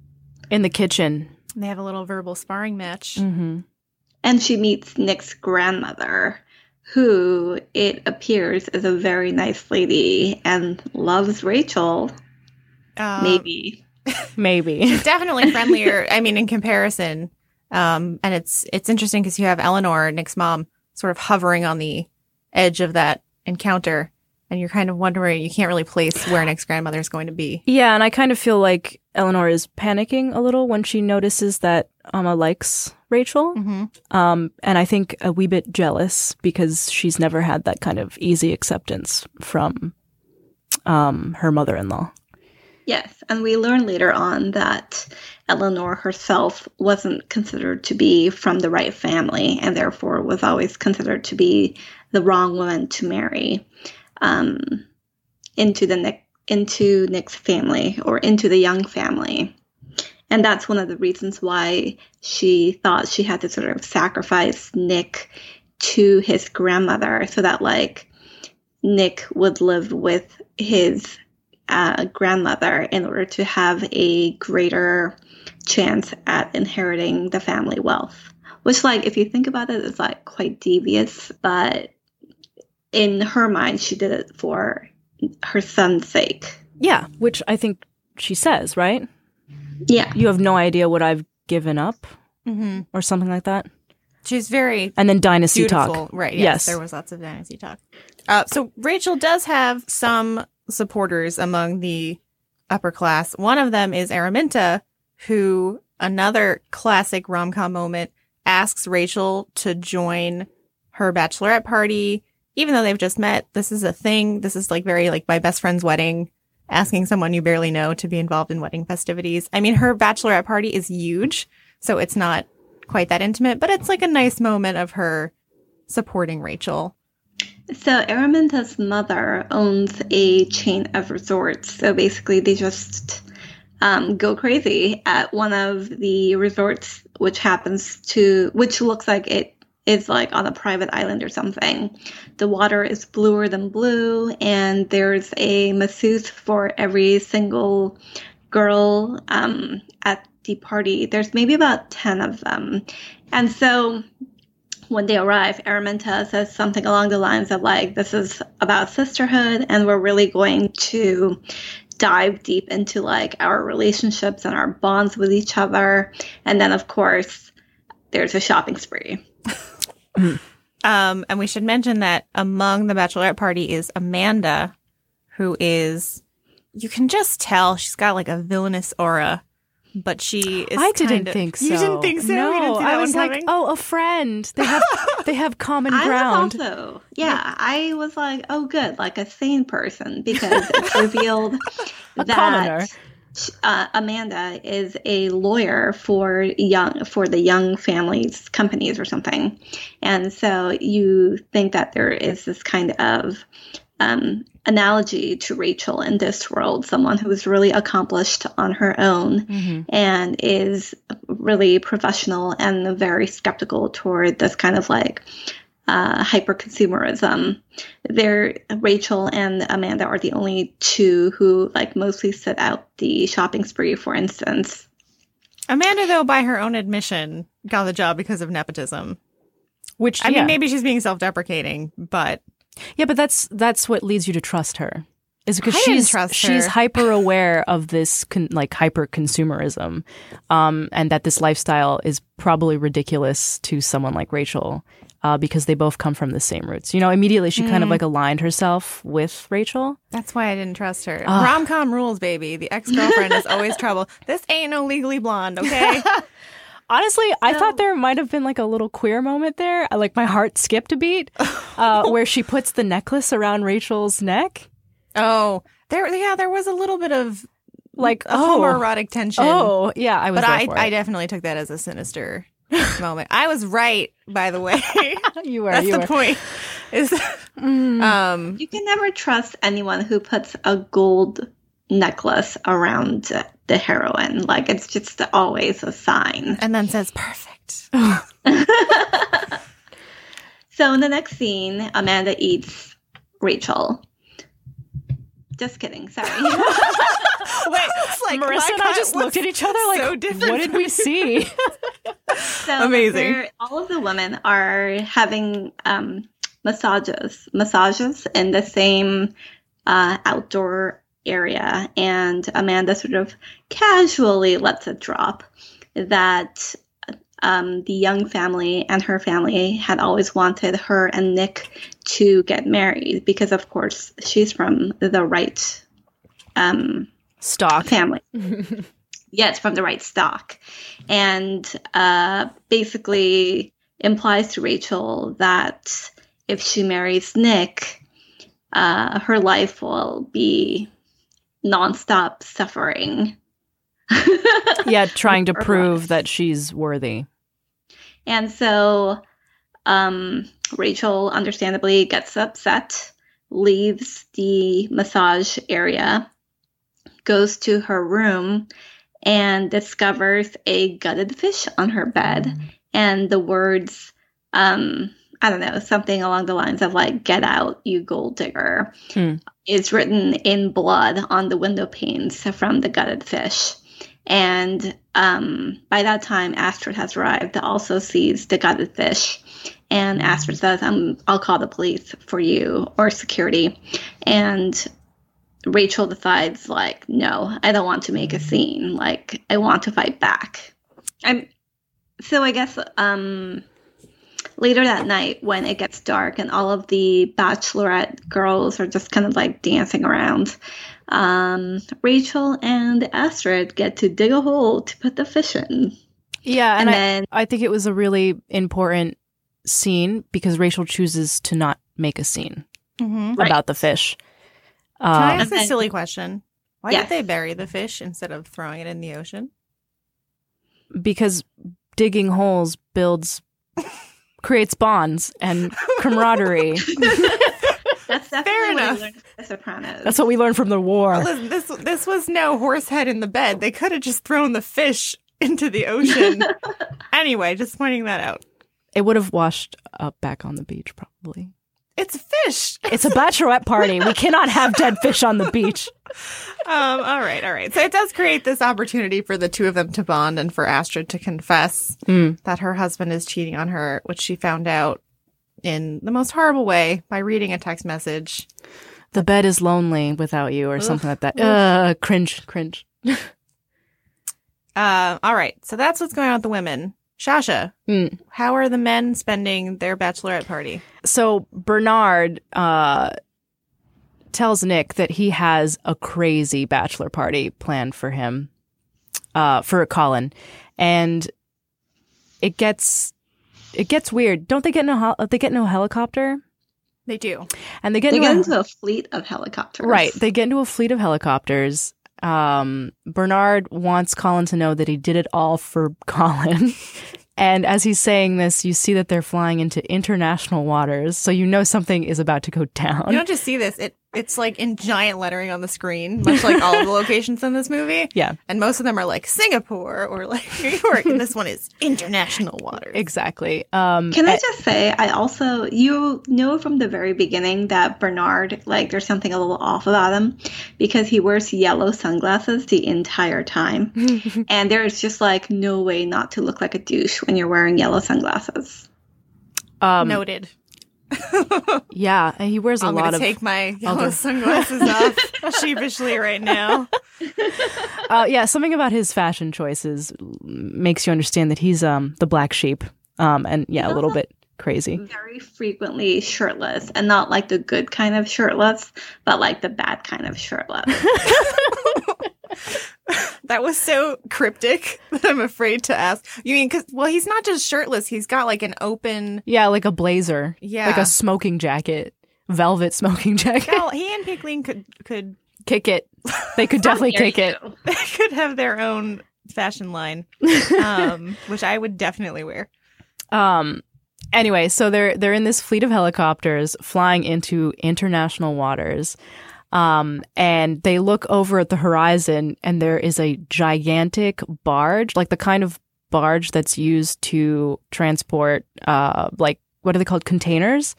In the kitchen. they have a little verbal sparring match. hmm and she meets Nick's grandmother, who it appears is a very nice lady and loves Rachel. Um, Maybe. Maybe. [LAUGHS] definitely friendlier. I mean, in comparison, um, and it's it's interesting because you have Eleanor, Nick's mom, sort of hovering on the edge of that encounter, and you're kind of wondering. You can't really place where Nick's grandmother is going to be. Yeah, and I kind of feel like Eleanor is panicking a little when she notices that Amma likes Rachel. Mm-hmm. Um, and I think a wee bit jealous because she's never had that kind of easy acceptance from um, her mother in law. Yes, and we learn later on that Eleanor herself wasn't considered to be from the right family and therefore was always considered to be the wrong woman to marry um, into the Nick into Nick's family or into the Young family. And that's one of the reasons why she thought she had to sort of sacrifice Nick to his grandmother so that like Nick would live with his uh, grandmother in order to have a greater chance at inheriting the family wealth. Which, like, if you think about it, is like quite devious, but in her mind, she did it for her son's sake. Yeah, which I think she says, right? Yeah. You have no idea what I've given up Mm-hmm. or something like that. She's very And then dynasty talk. right? Yes, Yes. there was lots of dynasty talk. Uh, so Rachel does have some supporters among the upper class. One of them is Araminta, who another classic rom com moment asks Rachel to join her bachelorette party, even though they've just met. This is a thing. This is like very like my best friend's wedding. Asking someone you barely know to be involved in wedding festivities. I mean, her bachelorette party is huge, so it's not quite that intimate, but it's like a nice moment of her supporting Rachel. So Araminta's mother owns a chain of resorts. So basically, they just um, go crazy at one of the resorts, which happens to, which looks like it is like on a private island or something. The water is bluer than blue, and there's a masseuse for every single girl um, at the party. There's maybe about 10 of them. And so when they arrive, Araminta says something along the lines of like, "This is about sisterhood, and we're really going to dive deep into like our relationships and our bonds with each other." And then, of course, there's a shopping spree. [LAUGHS] Um, and we should mention that among the bachelorette party is Amanda, who is, you can just tell she's got like a villainous aura. But she is. I didn't of- think so. You didn't think so? No, You didn't see I was like, coming? oh, a friend. They have [LAUGHS] they have common I ground. was also, yeah, I was like, oh, good, like a sane person because it's revealed [LAUGHS] commoner. that uh, Amanda is a lawyer for young for the young families companies or something, and so you think that there is this kind of um, analogy to Rachel in this world, someone who is really accomplished on her own Mhm. and is really professional and very skeptical toward this kind of like uh, hyper consumerism. There, Rachel and Amanda are the only two who like mostly set out the shopping spree, for instance. Amanda, though, by her own admission, got the job because of nepotism. Which I yeah. mean, maybe she's being self-deprecating, but Yeah, but that's that's what leads you to trust her. Is because I she's trust she's hyper aware of this con- like hyper consumerism, um, and that this lifestyle is probably ridiculous to someone like Rachel, uh, because they both come from the same roots. You know, immediately she Mm. kind of like aligned herself with Rachel. that's why I didn't trust her. Ugh. Rom com rules, baby. The ex girlfriend is always trouble. This ain't no legally blonde, okay? [LAUGHS] Honestly, I thought there might have been like a little queer moment there. I- Like my heart skipped a beat, [LAUGHS] uh, where she puts the necklace around Rachel's neck. oh, there, yeah, there was a little bit of Like, a oh. homoerotic tension. Oh, yeah, I was. but there I, for I definitely took that as a sinister [LAUGHS] moment. I was right, by the way. [LAUGHS] you were. That's you the were. point. Is um You can never trust anyone who puts a gold necklace around the heroine. Like it's just always a sign. and then says perfect. [LAUGHS] So in the next scene, Amanda eats Rachel. Just kidding. Sorry. [LAUGHS] Wait, [LAUGHS] like Marissa and I just looked at each other like, so what did we see? So Amazing. All of the women are having um, massages, massages in the same uh, outdoor area, and Amanda sort of casually lets it drop that um, the young family and her family had always wanted her and Nick to get married because, of course, she's from the right um, Stock. family. [LAUGHS] yes, from the right stock. And uh, basically implies to Rachel that if she marries Nick, uh, her life will be nonstop suffering. [LAUGHS] Yeah, trying to prove that she's worthy. And so um, Rachel, understandably, gets upset, leaves the massage area, goes to her room, and discovers a gutted fish on her bed. And the words, um, I don't know, something along the lines of like, get out, you gold digger, Hmm. Is written in blood on the window panes from the gutted fish. And um, by that time, Astrid has arrived, also sees the gutted fish. And Astrid says, um, I'll call the police for you or security. And Rachel decides, like, no, I don't want to make a scene. Like, I want to fight back. I'm so I guess um later that night when it gets dark and all of the bachelorette girls are just kind of like dancing around um rachel and astrid get to dig a hole to put the fish in Yeah, and, and, I, then I think it was a really important scene because Rachel chooses to not make a scene Mhm. Right. about the fish. Can I Um, ask a silly question? Why Yes. did they bury the fish instead of throwing it in the ocean? because digging holes builds, [LAUGHS] creates bonds and camaraderie. [LAUGHS] that's Fair enough. learned from the sopranos That's what we learned from the war. Listen, this this was no horse head in the bed. They could have just thrown the fish into the ocean. [LAUGHS] anyway, just pointing that out. It would have washed up back on the beach, probably. It's fish. It's a bachelorette party. We cannot have dead fish on the beach. Um, all right, all right. So it does create this opportunity for the two of them to bond and for Astrid to confess Mm. that her husband is cheating on her, which she found out in the most horrible way by reading a text message. The bed is lonely without you, or something like that. Uh, cringe, cringe. [LAUGHS] Uh, all right. So that's what's going on with the women. Shasha, Mm. how are the men spending their bachelorette party? So Bernard uh, tells Nick that he has a crazy bachelor party planned for him. uh, for Colin, and it gets it gets weird. Don't they get no hel- they get in a helicopter They do. and they get They into get a, into a fleet of helicopters. right. They get into a fleet of helicopters. Um, Bernard wants Colin to know that he did it all for [LAUGHS] Colin. And as he's saying this, you see that they're flying into international waters, so you know something is about to go down. You don't just see this. It it's like in giant lettering on the screen, much like all of the [LAUGHS] locations in this movie. Yeah. And most of them are like Singapore or like [LAUGHS] New York, and this one is international waters. exactly. Um, Can I just say, I also, you know from the very beginning that Bernard, like, there's something a little off about him because he wears yellow sunglasses the entire time. [LAUGHS] and there's just, like, no way not to look like a douche when you're wearing yellow sunglasses. um, Noted. Yeah, he wears a I'm lot gonna of. take my yellow other- sunglasses off [LAUGHS] sheepishly right now. uh, yeah, something about his fashion choices makes you understand that he's um the black sheep. Um, and yeah, a little bit crazy. Very frequently shirtless, and not like the good kind of shirtless, but like the bad kind of shirtless. [LAUGHS] [LAUGHS] That was so cryptic [LAUGHS] that I'm afraid to ask. You mean because well, he's not just shirtless; he's got like an open. Yeah, like a blazer. Yeah. like a smoking jacket, velvet smoking [LAUGHS] jacket. Well, he and Peik Lin could could kick it. They could definitely kick it. go. they could have their own fashion line, um, which I would definitely wear. Um. Anyway, so they're they're in this fleet of helicopters flying into international waters. Um, and they look over at the horizon, and there is a gigantic barge, like the kind of barge that's used to transport, uh, like what are they called, containers,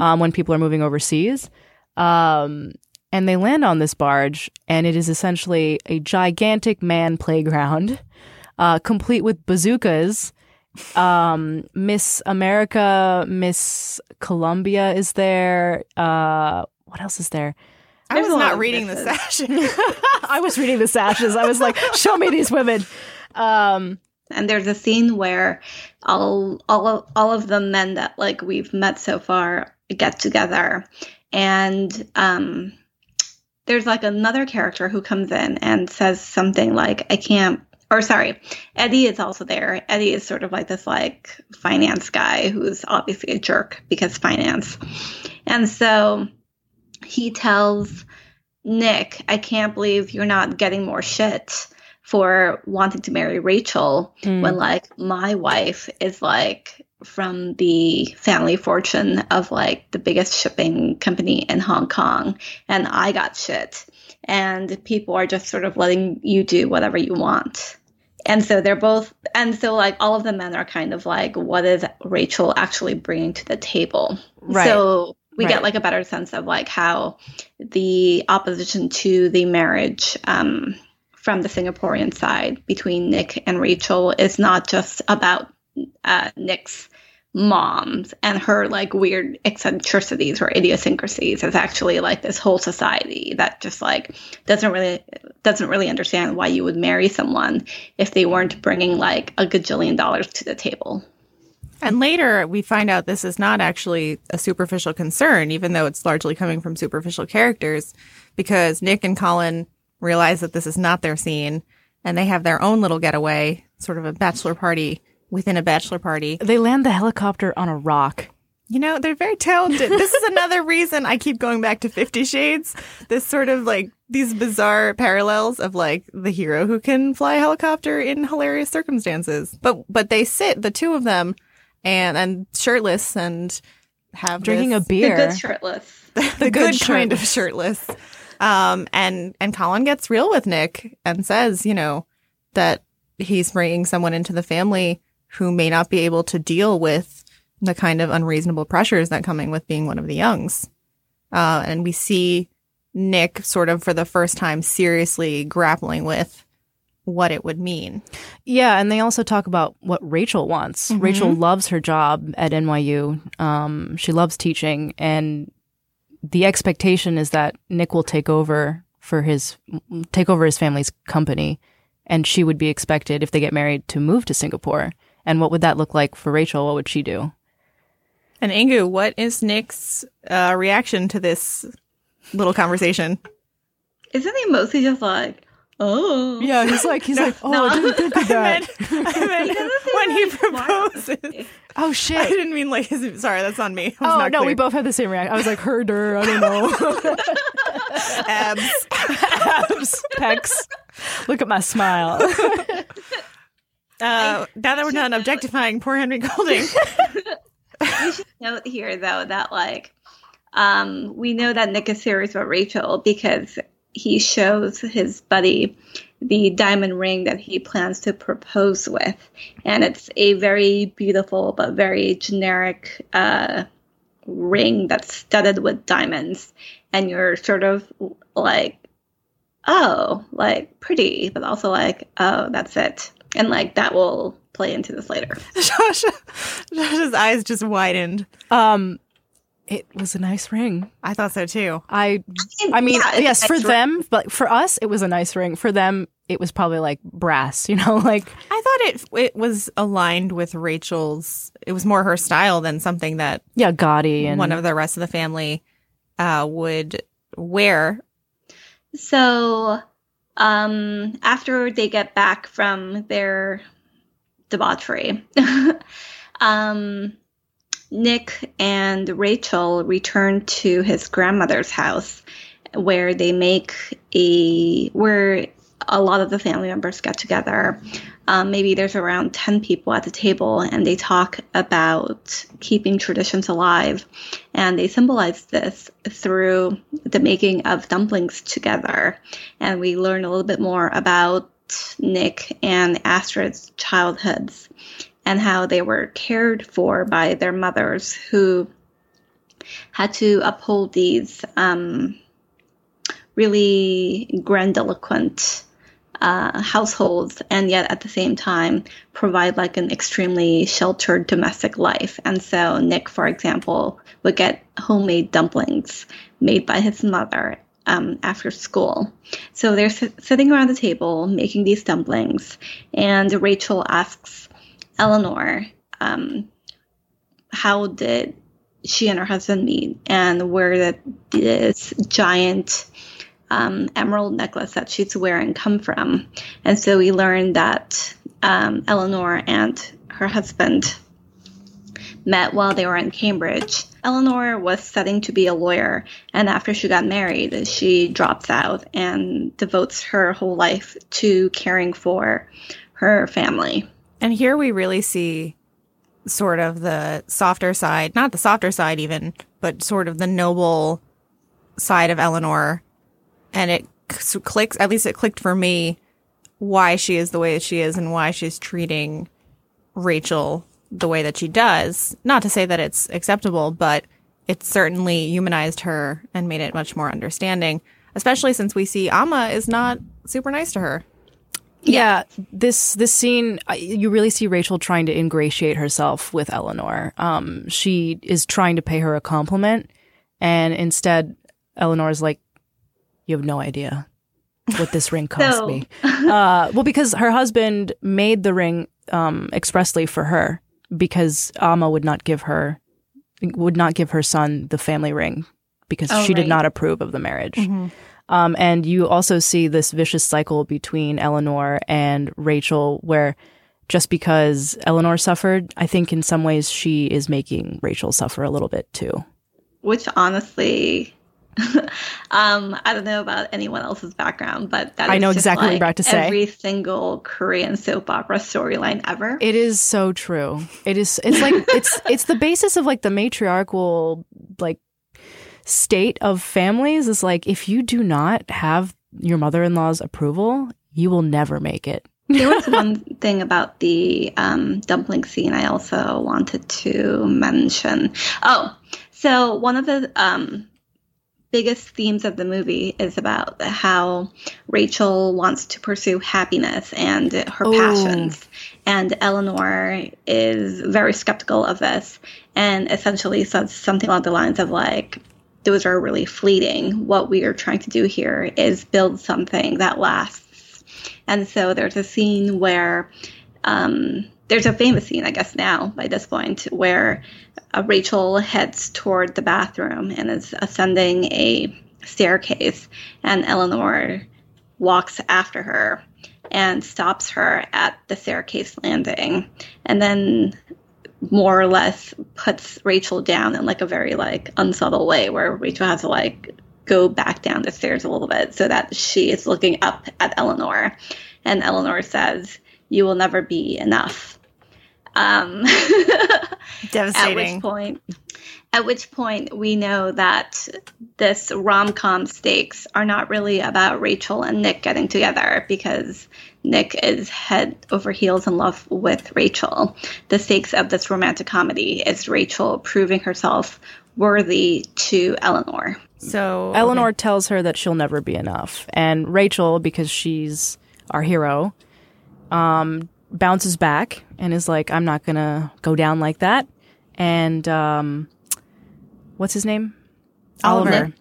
um, when people are moving overseas. Um, and they land on this barge, and it is essentially a gigantic man playground, uh, complete with bazookas. Um, Miss America, Miss Colombia is there. Uh, what else is there? I was not of reading the misses. sash. [LAUGHS] I was reading the sashes. I was like, [LAUGHS] show me these women. Um, and there's a scene where all all of, all of the men that like we've met so far get together and um there's like another character who comes in and says something like i can't or sorry eddie is also there eddie is sort of like this like finance guy who's obviously a jerk because finance and so he tells nick i can't believe you're not getting more shit for wanting to marry Rachel Mm. when like my wife is like from the family fortune of like the biggest shipping company in Hong Kong and I got shit and people are just sort of letting you do whatever you want. And so they're both and so like all of the men are kind of like what is Rachel actually bringing to the table. Right. So we Right. get like a better sense of like how the opposition to the marriage um, from the Singaporean side between Nick and Rachel is not just about uh, Nick's moms and her like weird eccentricities or idiosyncrasies. It's actually like this whole society that just like doesn't really doesn't really understand why you would marry someone if they weren't bringing like a gajillion dollars to the table. And later, we find out this is not actually a superficial concern, even though it's largely coming from superficial characters, because Nick and Colin realize that this is not their scene and they have their own little getaway, sort of a bachelor party within a bachelor party. they land the helicopter on a rock. You know, they're very talented. this is another [LAUGHS] reason I keep going back to Fifty Shades. This sort of like these bizarre parallels of like the hero who can fly a helicopter in hilarious circumstances. But but they sit, the two of them, and and shirtless and have Drinking this- a beer. The good shirtless. [LAUGHS] the, good good, kind of shirtless. Um, and and Colin gets real with Nick and says, you know, that he's bringing someone into the family who may not be able to deal with the kind of unreasonable pressures that coming with being one of the youngs. Uh, and we see Nick sort of for the first time seriously grappling with what it would mean. Yeah, and they also talk about what Rachel wants. Rachel loves her job at NYU. Um, she loves teaching, and the expectation is that Nick will take over for his take over his family's company, and she would be expected if they get married to move to Singapore. And what would that look like for Rachel? What would she do? And Inkoo, what is Nick's uh, reaction to this little conversation? Isn't he mostly just like, Oh. Yeah, he's like he's [LAUGHS] like, oh, I didn't think of that. I meant [LAUGHS] when he [LAUGHS] proposes. oh shit I didn't mean like his. Sorry, that's on me. I was Oh not no, we both had the same reaction. I was like, herder, I don't know. abs. Abs, pecs. Look at my smile. Uh, now that we're done objectifying poor Henry Golding, we should note here though that like um we know that Nick is serious about Rachel because he shows his buddy the diamond ring that he plans to propose with. And it's a very beautiful but very generic uh ring that's studded with diamonds. And you're sort of like oh like pretty but also like oh that's it. And like that will play into this later. [LAUGHS] Josh, Josh's eyes just widened. Um, it was a nice ring. I thought so too. I, I mean, Yeah, yes, for nice ring. them, but for us, it was a nice ring. For them, it was probably like brass. [LAUGHS] You know, like I thought it it was aligned with Rachel's. It was more her style than something that yeah, gaudy and one of the rest of the family uh, would wear. So, um, after they get back from their debauchery, [LAUGHS] um, Nick and Rachel return to his grandmother's house where they make a where a lot of the family members get together. Um, maybe there's around 10 people at the table and they talk about keeping traditions alive. And they symbolize this through the making of dumplings together. And we learn a little bit more about Nick and Astrid's childhoods and how they were cared for by their mothers who had to uphold these um, really grandiloquent uh, households and yet at the same time provide like an extremely sheltered domestic life. And so Nick, for example, would get homemade dumplings made by his mother um, after school. So they're s- sitting around the table making these dumplings, and Rachel asks Eleanor, um, how did she and her husband meet, and where did this giant um, emerald necklace that she's wearing come from? And so we learned that um, Eleanor and her husband met while they were in Cambridge. Eleanor was studying to be a lawyer, and after she got married, she drops out and devotes her whole life to caring for her family. And here we really see sort of the softer side, not the softer side even, but sort of the noble side of Eleanor. And it clicks, at least it clicked for me, why she is the way that she is and why she's treating Rachel the way that she does. Not to say that it's acceptable, but it certainly humanized her and made it much more understanding, especially since we see Amma is not super nice to her. Yeah, this this scene, you really see Rachel trying to ingratiate herself with Eleanor. Um, she is trying to pay her a compliment, and instead, Eleanor's like, "You have no idea what this ring [LAUGHS] cost So- me." Uh, well, because her husband made the ring um, expressly for her, because Amma would not give her would not give her son the family ring because Oh, she did not approve of the marriage. Um, and you also see this vicious cycle between Eleanor and Rachel, where just because Eleanor suffered, I think in some ways she is making Rachel suffer a little bit too. which honestly [LAUGHS] um i don't know about anyone else's background but that I is know exactly what you're about to say. every single korean soap opera storyline ever It is so true. It is. It's like it's it's the basis of like the matriarchal like state of families. Is like if you do not have your mother-in-law's approval, you will never make it. [LAUGHS] there was one thing about the um, dumpling scene I also wanted to mention. Oh, so one of the um, biggest themes of the movie is about how Rachel wants to pursue happiness and her Oh. passions. And Eleanor is very skeptical of this and essentially says something along the lines of like, those are really fleeting. What we are trying to do here is build something that lasts. And so there's a scene where um, there's a famous scene, I guess now by this point, where uh, Rachel heads toward the bathroom and is ascending a staircase, and Eleanor walks after her and stops her at the staircase landing and then more or less puts Rachel down in like a very like unsubtle way where Rachel has to like go back down the stairs a little bit so that she is looking up at Eleanor. And Eleanor says you will never be enough. Um [LAUGHS] at which point at which point we know that this rom-com stakes are not really about Rachel and Nick getting together because Nick is head over heels in love with Rachel. The stakes of this romantic comedy is Rachel proving herself worthy to Eleanor. So Eleanor tells her that she'll never be enough, and Rachel, because she's our hero, um, bounces back and is like, "I'm not gonna go down like that." And um, what's his name? Oliver.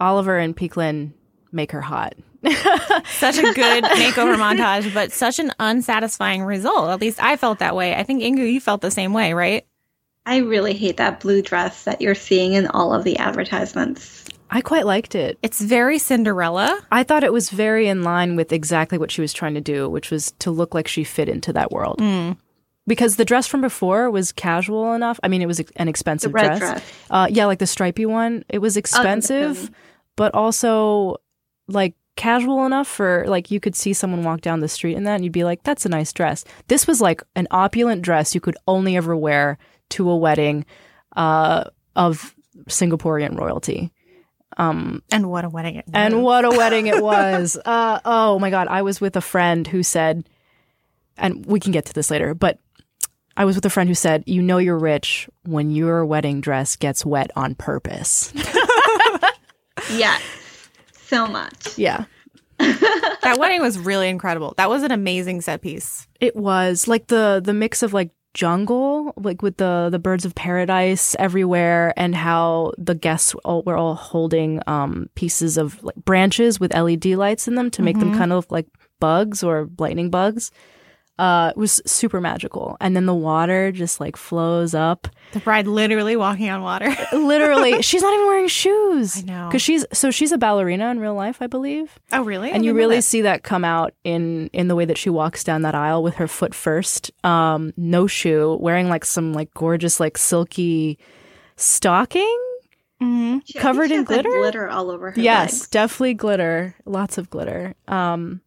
Oliver and Peik Lin make her hot. [LAUGHS] such a good makeover montage, but such an unsatisfying result. At least I felt that way. I think Inkoo, you felt the same way, right? I really hate that blue dress that you're seeing in all of the advertisements. I quite liked it. It's very Cinderella. I thought it was very in line with exactly what she was trying to do, which was to look like she fit into that world. Hmm. Because the dress from before was casual enough. I mean, it was an expensive The red dress. dress. Uh, yeah, like the stripy one. It was expensive, but also like casual enough for like you could see someone walk down the street in that and you'd be like, that's a nice dress. This was like an opulent dress you could only ever wear to a wedding uh, of Singaporean royalty. And what a wedding it was. And what a wedding it [LAUGHS] was. Uh, oh my God. I was with a friend who said, and we can get to this later, but I was with a friend who said, You know, you're rich when your wedding dress gets wet on purpose. [LAUGHS] Yes, so much. yeah. [LAUGHS] that wedding was really incredible. That was an amazing set piece. It was like the the mix of like jungle, like with the the birds of paradise everywhere, and how the guests all, were all holding um, pieces of like branches with LED lights in them to make them kind of look like bugs or lightning bugs. Uh, it was super magical, and then the water just like flows up. The bride literally walking on water. [LAUGHS] Literally, she's not even wearing shoes. I know. because she's so she's a ballerina in real life, I believe. oh, really? I and you really that. see that come out in in the way that she walks down that aisle with her foot first um no shoe wearing like some like gorgeous like silky stocking She- I think Covered she in has, like, glitter? glitter all over her. yes legs. definitely glitter lots of glitter um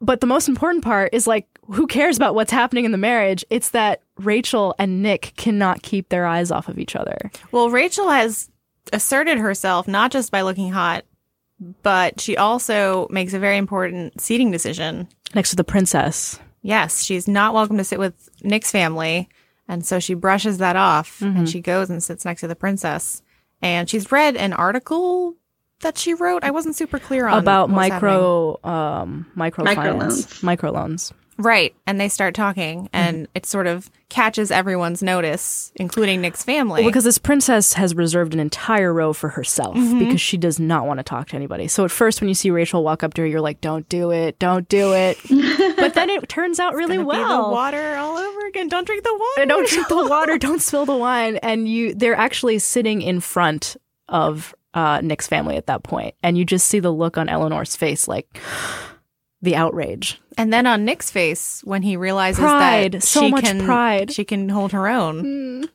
but the most important part is like who cares about what's happening in the marriage it's that rachel and nick cannot keep their eyes off of each other Well, Rachel has asserted herself not just by looking hot, but she also makes a very important seating decision. next to the princess Yes, she's not welcome to sit with Nick's family. And so she brushes that off and she goes and sits next to the princess. And she's read an article that she wrote. I wasn't super clear on about what's micro um microfinance microloans Right. And they start talking mm-hmm. and it sort of catches everyone's notice, including Nick's family. Well, because this princess has reserved an entire row for herself mm-hmm. because she does not want to talk to anybody. So at first, when you see Rachel walk up to her, you're like, "Don't do it, don't do it." [LAUGHS] but then it turns out really Gonna be well. the water all over again. Don't drink the water. And don't drink the water, [LAUGHS] don't spill the wine, and you they're actually sitting in front of uh, Nick's family at that point, and you just see the look on Eleanor's face, like the outrage. And then on Nick's face when he realizes Pride. that So she much can, pride. she can hold her own.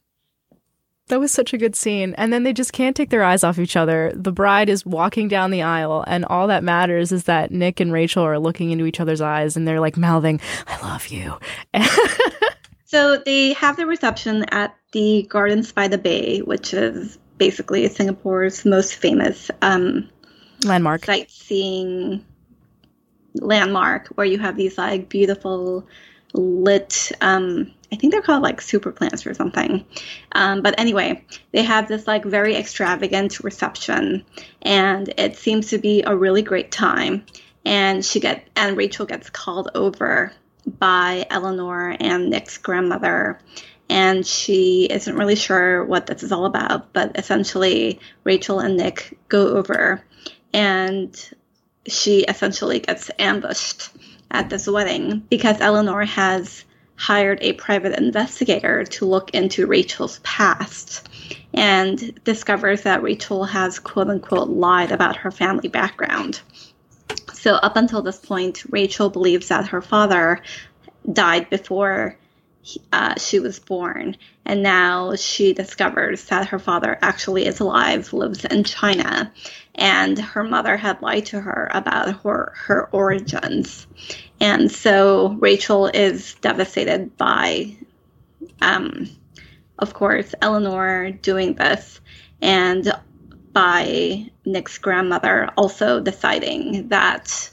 That was such a good scene. And then they just can't take their eyes off each other. The bride is walking down the aisle, and all that matters is that Nick and Rachel are looking into each other's eyes and they're like mouthing, I love you. [LAUGHS] So they have the reception at the Gardens by the Bay, which is basically Singapore's most famous um, Landmark. sightseeing landmark, where you have these like beautiful lit. Um, I think they're called like super plants or something. Um, but anyway, they have this like very extravagant reception, and it seems to be a really great time. And she get and Rachel gets called over by Eleanor and Nick's grandmother. And she isn't really sure what this is all about, but essentially, Rachel and Nick go over, and she essentially gets ambushed at this wedding because Eleanor has hired a private investigator to look into Rachel's past and discovers that Rachel has quote unquote lied about her family background. So up until this point, Rachel believes that her father died before uh, she was born, and now she discovers that her father actually is alive, lives in China, and her mother had lied to her about her her origins, and so Rachel is devastated by, um, of course, Eleanor doing this, and by Nick's grandmother also deciding that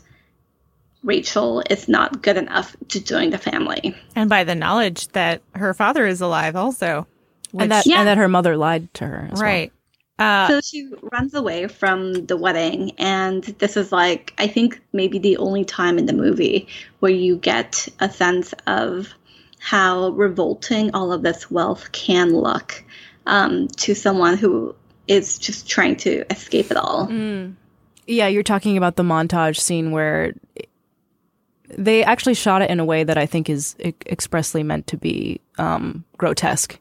Rachel is not good enough to join the family. And by the knowledge that her father is alive, also. and that Yeah. and that her mother lied to her. as well. Right. Uh, so she runs away from the wedding, and this is like, I think, maybe the only time in the movie where you get a sense of how revolting all of this wealth can look um, to someone who is just trying to escape it all. Yeah, you're talking about the montage scene where they actually shot it in a way that I think is e- expressly meant to be um, grotesque.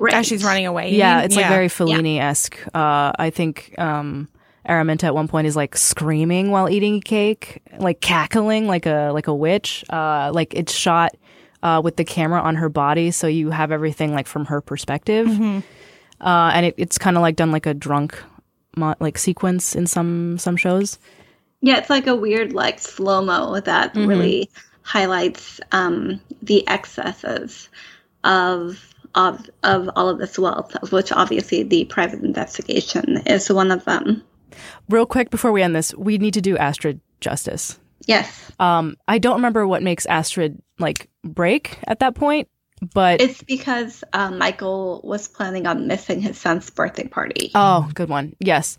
Right. as she's running away. Yeah, mean? it's like very Fellini esque. Uh, I think um, Araminta at one point is like screaming while eating cake, like cackling like a like a witch. Uh, like it's shot uh, with the camera on her body, so you have everything like from her perspective, Mm-hmm. uh, and it, it's kind of like done like a drunk mo- like sequence in some some shows. Yeah, it's like a weird like slow mo that really highlights um, the excesses of of of all of this wealth, of which obviously the private investigation is one of them. Real quick before we end this, we need to do Astrid justice. Yes, Um, I don't remember what makes Astrid like break at that point, but it's because uh, Michael was planning on missing his son's birthday party. oh, good one. Yes.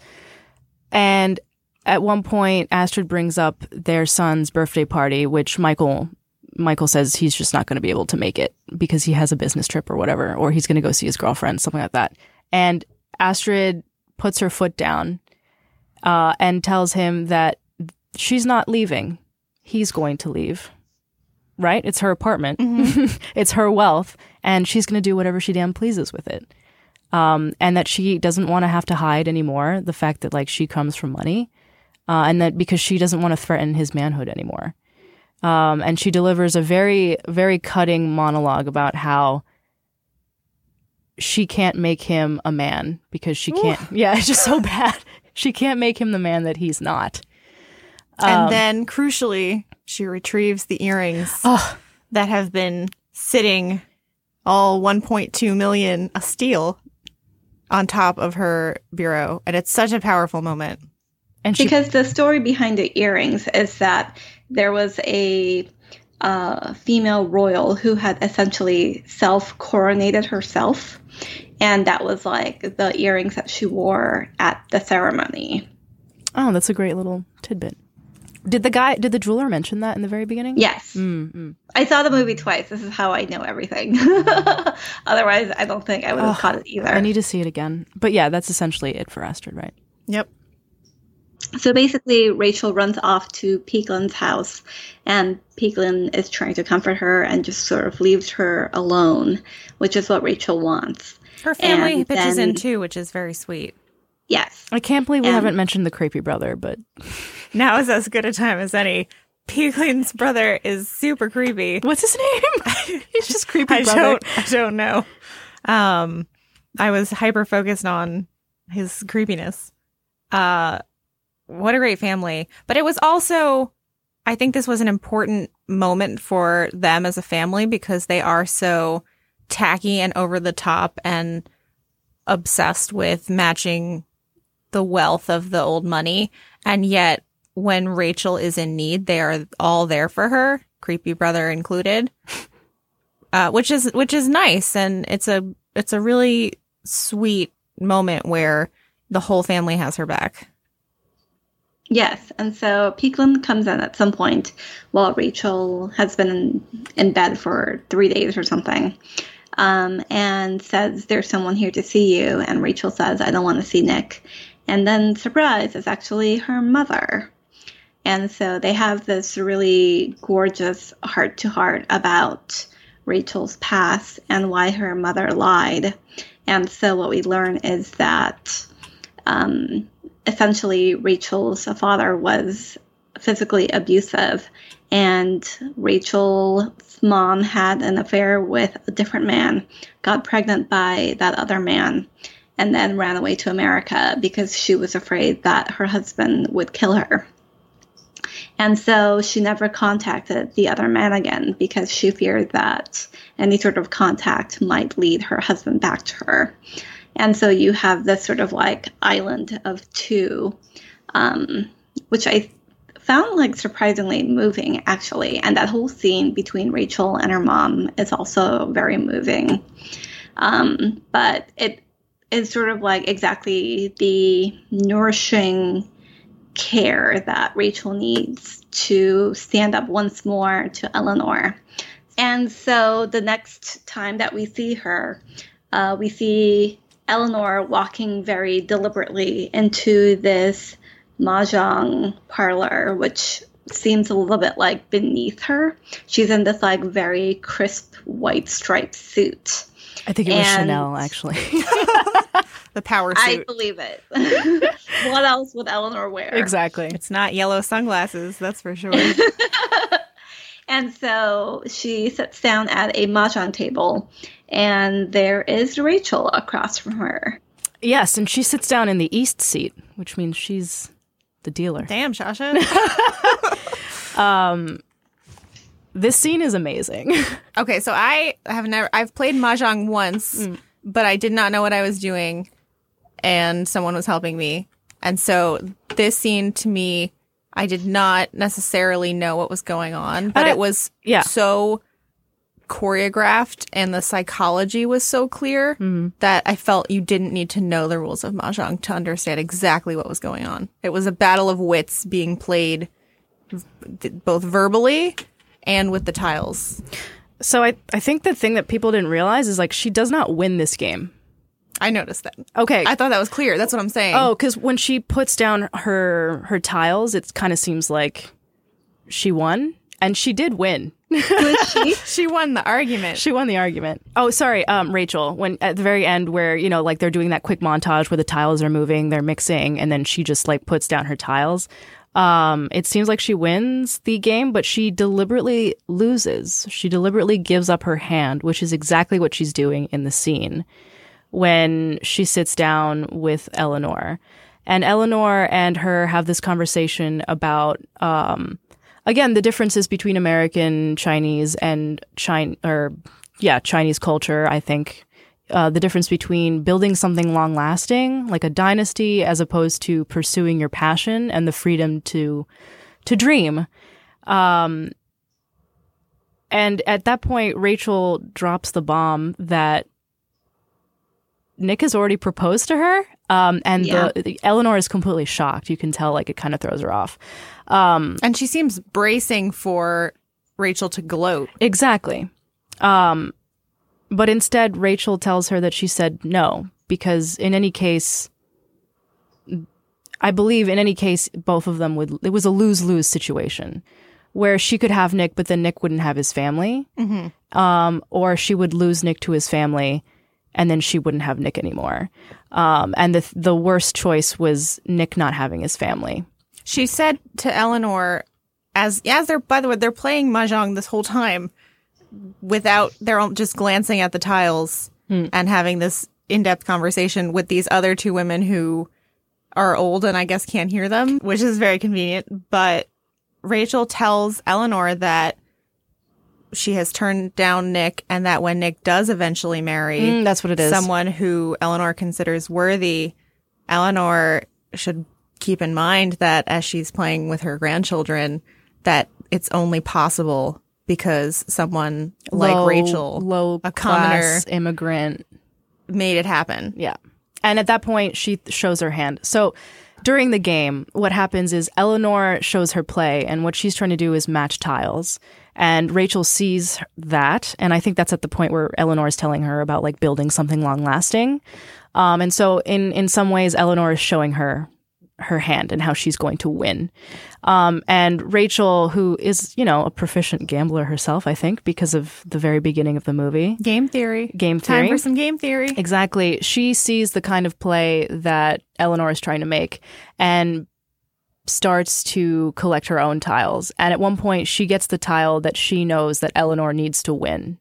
And at one point Astrid brings up their son's birthday party, which Michael Michael says he's just not going to be able to make it because he has a business trip or whatever or he's going to go see his girlfriend, something like that. And Astrid puts her foot down uh, and tells him that she's not leaving. He's going to leave. Right? It's her apartment. [LAUGHS] it's her wealth, and she's going to do whatever she damn pleases with it. Um, and that she doesn't want to have to hide anymore the fact that like she comes from money, uh, and that because she doesn't want to threaten his manhood anymore. Um, and she delivers a very, very cutting monologue about how she can't make him a man because she can't. Yeah, [LAUGHS] it's just so bad. She can't make him the man that he's not. And then, crucially, she retrieves the earrings that have been sitting all 1.2 million a steal on top of her bureau. And it's such a powerful moment. And she because the story behind the earrings is that there was a uh, female royal who had essentially self coronated herself, and that was like the earrings that she wore at the ceremony. Oh, that's a great little tidbit. Did the guy, did the jeweler mention that in the very beginning? Yes, Mm-hmm. I saw the movie twice. This is how I know everything. [LAUGHS] Otherwise, I don't think I would have caught it either. I need to see it again. But yeah, that's essentially it for Astrid, right? Yep. So basically, Rachel runs off to Peik Lin's house, and Peik Lin is trying to comfort her and just sort of leaves her alone, which is what Rachel wants. Her family And pitches then- in too, which is very sweet. Yes. I can't believe we And- haven't mentioned the creepy brother, but [LAUGHS] Now is as good a time as any. Peik Lin's brother is super creepy. what's his name? [LAUGHS] He's just creepy I brother. don't I don't know. Um I was hyper focused on his creepiness. Uh what a great family. But it was also I think this was an important moment for them as a family because they are so tacky and over the top and obsessed with matching the wealth of the old money and yet when Rachel is in need they are all there for her, creepy brother included [LAUGHS] uh, which is which is nice, and it's a it's a really sweet moment where the whole family has her back. Yes. And so Peik Lin comes in at some point while Rachel has been in, in bed for three days or something um, and says, There's someone here to see you. And Rachel says, I don't want to see Nick. And then, surprise, it's actually her mother. And so they have this really gorgeous heart to heart about Rachel's past and why her mother lied. And so what we learn is that um, essentially Rachel's father was physically abusive. And Rachel's mom had an affair with a different man, got pregnant by that other man, and then ran away to America because she was afraid that her husband would kill her. And so she never contacted the other man again because she feared that any sort of contact might lead her husband back to her. And so you have this sort of like island of two, um, which I found like surprisingly moving actually. And that whole scene between Rachel and her mom is also very moving. Um, but it is sort of like exactly the nourishing care that Rachel needs to stand up once more to Eleanor. And so the next time that we see her, uh, we see Eleanor walking very deliberately into this mahjong parlor, which seems a little bit like beneath her. She's in this like very crisp white striped suit. I think it was And- Chanel, actually. [LAUGHS] The power suit. I believe it. [LAUGHS] what else would Eleanor wear? exactly. It's not yellow sunglasses, that's for sure. [LAUGHS] And so she sits down at a mahjong table, and there is Rachel across from her. Yes, and she sits down in the east seat, which means she's the dealer. Damn, Shasha. [LAUGHS] This scene is amazing. [LAUGHS] Okay, so I have never I've played mahjong once, but I did not know what I was doing and someone was helping me. And so this scene to me I did not necessarily know what was going on, but Uh, it was yeah. so choreographed and the psychology was so clear mm-hmm. that I felt you didn't need to know the rules of mahjong to understand exactly what was going on. It was a battle of wits being played v- both verbally and with the tiles. so I, I think the thing that people didn't realize is like she does not win this game. I noticed that. Okay. I thought that was clear. That's what I'm saying. Oh, because when she puts down her her tiles, it kind of seems like she won, and she did win. [LAUGHS] she won the argument. She won the argument. Oh, sorry, um, Rachel. When at the very end, where you know, like they're doing that quick montage where the tiles are moving, they're mixing, and then she just like puts down her tiles. Um, it seems like she wins the game, but she deliberately loses. She deliberately gives up her hand, which is exactly what she's doing in the scene when she sits down with Eleanor. And Eleanor and her have this conversation about, um, again, the differences between American Chinese and China, or yeah, Chinese culture, I think. Uh, the difference between building something long lasting, like a dynasty, as opposed to pursuing your passion and the freedom to to dream. Um, and at that point, Rachel drops the bomb that Nick has already proposed to her. Um, and Yeah. the, the Eleanor is completely shocked. You can tell, like, it kind of throws her off. Um, and she seems bracing for Rachel to gloat. Exactly. Um, but instead, Rachel tells her that she said no, because in any case, I believe in any case, both of them would, it was a lose lose situation where she could have Nick, but then Nick wouldn't have his family. Um, or she would lose Nick to his family and then she wouldn't have Nick anymore. Um, and the, the worst choice was Nick not having his family. She said to Eleanor, as as they're by the way, they're playing mahjong this whole time without they're all just glancing at the tiles and having this in-depth conversation with these other two women who are old and I guess can't hear them, which is very convenient. But Rachel tells Eleanor that she has turned down Nick and that when Nick does eventually marry Mm, that's what it is. someone who Eleanor considers worthy, Eleanor should keep in mind that as she's playing with her grandchildren, that it's only possible because someone like Low- Rachel, low a commoner, immigrant, made it happen. Yeah. And at that point, she th- shows her hand. So during the game, what happens is Eleanor shows her play, and what she's trying to do is match tiles. And Rachel sees that. And I think that's at the point where Eleanor is telling her about like building something long lasting. Um, and so in, in some ways, Eleanor is showing her her hand and how she's going to win. Um, and Rachel, who is, you know, a proficient gambler herself, I think, because of the very beginning of the movie. Game theory. Game Time theory. for some game theory. Exactly. She sees the kind of play that Eleanor is trying to make and starts to collect her own tiles. And at one point, she gets the tile that she knows that Eleanor needs to win.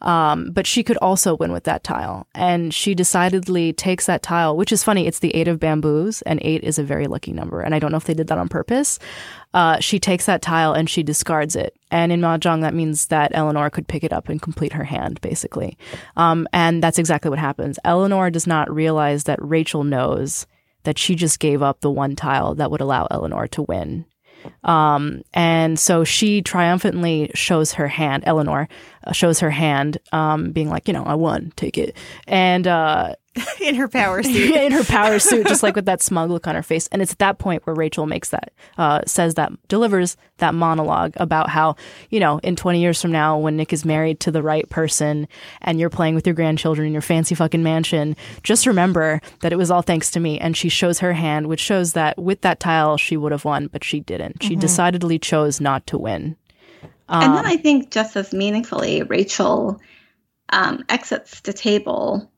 Um, but she could also win with that tile. And she decidedly takes that tile, which is funny. It's the eight of bamboos, and eight is a very lucky number. And I don't know if they did that on purpose. Uh, she takes that tile and she discards it. And in Mahjong, that means that Eleanor could pick it up and complete her hand, basically. Um, and that's exactly what happens. Eleanor does not realize that Rachel knows that she just gave up the one tile that would allow Eleanor to win. Um, and so she triumphantly shows her hand, Eleanor shows her hand, um, being like, you know, I won, take it. And, uh, [LAUGHS] in her power suit. [LAUGHS] in her power suit, just like with that smug look on her face. And it's at that point where Rachel makes that, uh, says that, delivers that monologue about how, you know, in 20 years from now, when Nick is married to the right person and you're playing with your grandchildren in your fancy fucking mansion, just remember that it was all thanks to me. And she shows her hand, which shows that with that tile, she would have won, but she didn't. She decidedly chose not to win. And then I think just as meaningfully, Rachel um, exits the table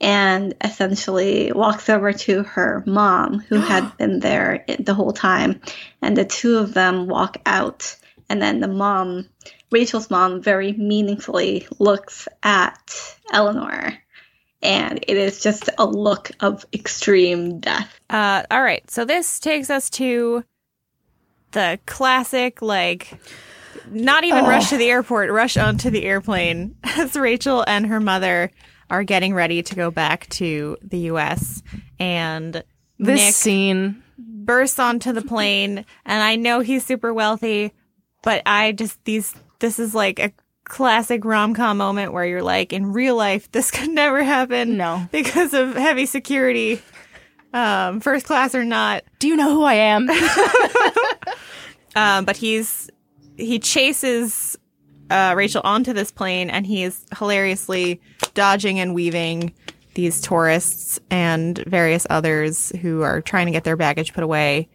and essentially walks over to her mom, who [GASPS] had been there the whole time. And the two of them walk out. And then the mom, Rachel's mom, very meaningfully looks at Eleanor. And it is just a look of extreme death. Uh, all right, so this takes us to the classic, like, not even rush to the airport, rush onto the airplane [LAUGHS] as Rachel and her mother are getting ready to go back to the U.S. And This Nick scene, bursts onto the plane, and I know he's super wealthy, but I just these this is like a classic rom com moment where you're like, in real life, [LAUGHS] this could never happen. No. because of heavy security, um, first class or not. do you know who I am? [LAUGHS] Um, but he's he chases uh, Rachel onto this plane, and he is hilariously dodging and weaving these tourists and various others who are trying to get their baggage put away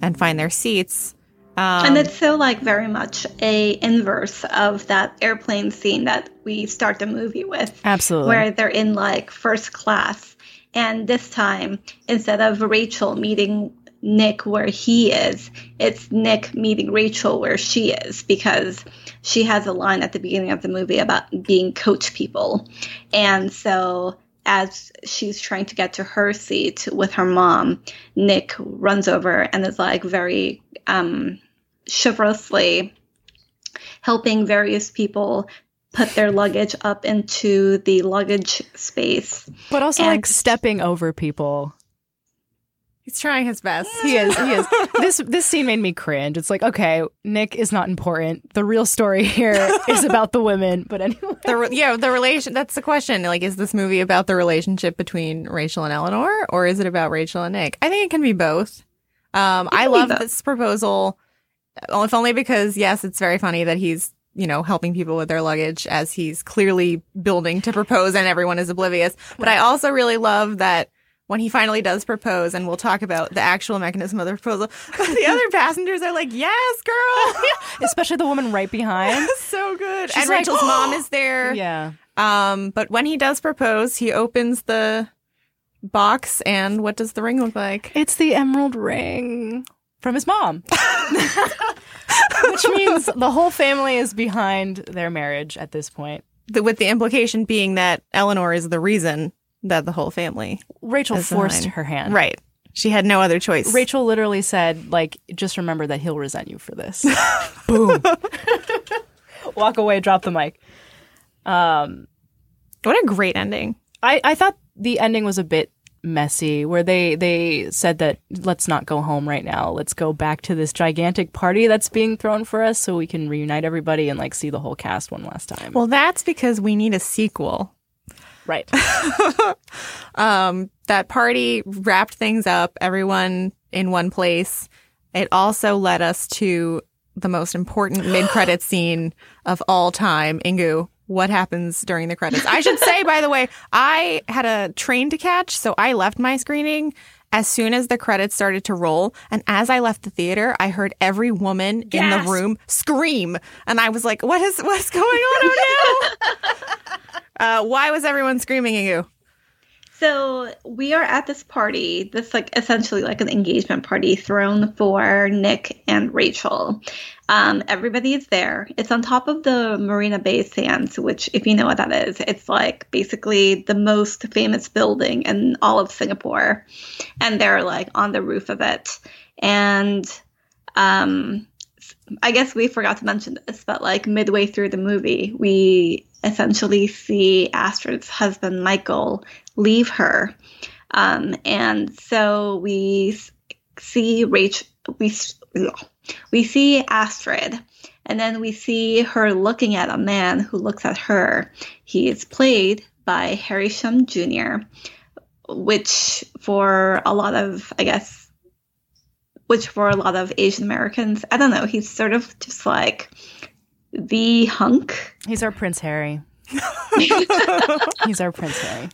and find their seats. Um, and it's so like very much a inverse of that airplane scene that we start the movie with. Absolutely. Where they're in like first class. And this time, instead of Rachel meeting Nick where he is, it's Nick meeting Rachel where she is because she has a line at the beginning of the movie about being coach people. And so as she's trying to get to her seat with her mom, Nick runs over and is like very um, chivalrously helping various people put their luggage up into the luggage space. but also And- like stepping over people. He's trying his best. He is. He is. [LAUGHS] this this scene made me cringe. It's like, okay, Nick is not important. The real story here is about the women. But anyway, the re- yeah the relation that's the question like is this movie about the relationship between rachel and eleanor or is it about rachel and nick i think it can be both um i love this proposal uh, if only because yes it's very funny that he's you know helping people with their luggage as he's clearly building to propose and everyone is oblivious but i also really love that when he finally does propose, and we'll talk about the actual mechanism of the proposal, [LAUGHS] the other passengers are like, "Yes, girl, [LAUGHS] especially the woman right behind. [LAUGHS] so good." She's and like, Rachel's mom is there. Yeah. Um, but when he does propose, he opens the box, and what does the ring look like? It's the emerald ring from his mom. Which means the whole family is behind their marriage at this point. The, with the implication being that Eleanor is the reason that the whole family. Rachel forced her hand. Right. She had no other choice. Rachel literally said, like, just remember that he'll resent you for this. [LAUGHS] Boom. [LAUGHS] Walk away, drop the mic. Um, What a great ending. I, I thought the ending was a bit messy where they they said that let's not go home right now let's go back to this gigantic party that's being thrown for us so we can reunite everybody and like see the whole cast one last time Well, that's because we need a sequel. Right [LAUGHS] Um, that party wrapped things up, everyone in one place. It also led us to the most important mid credit [GASPS] scene of all time. Inkoo, what happens during the credits? I should say, by the way, I had a train to catch, so I left my screening as soon as the credits started to roll. And as I left the theater, I heard every woman in the room scream. And I was like, what is what's going on? Oh [LAUGHS] no. Uh, why was everyone screaming, at you? so we are at this party, this like essentially like an engagement party thrown for Nick and Rachel. Um, everybody is there. It's on top of the Marina Bay Sands, which, if you know what that is, it's like basically the most famous building in all of Singapore. And they're like on the roof of it. And um, I guess we forgot to mention this, but like midway through the movie, we essentially see Astrid's husband, Michael, leave her. Um, and so we see Rachel, we, we see Astrid, and then we see her looking at a man who looks at her. He is played by Harry Shum Jr., which for a lot of, I guess, which for a lot of Asian Americans, I don't know, he's sort of just like the hunk. He's our Prince Harry. [LAUGHS] he's our Prince Harry.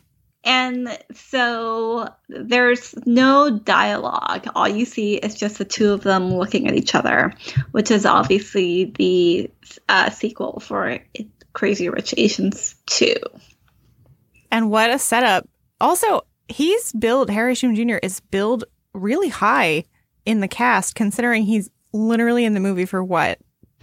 And so there's no dialogue. All you see is just the two of them looking at each other, which is obviously the uh, sequel for Crazy Rich Asians 2. And what a setup. Also, he's billed, Harry Shum Jr. is billed really high in the cast, considering he's literally in the movie for what,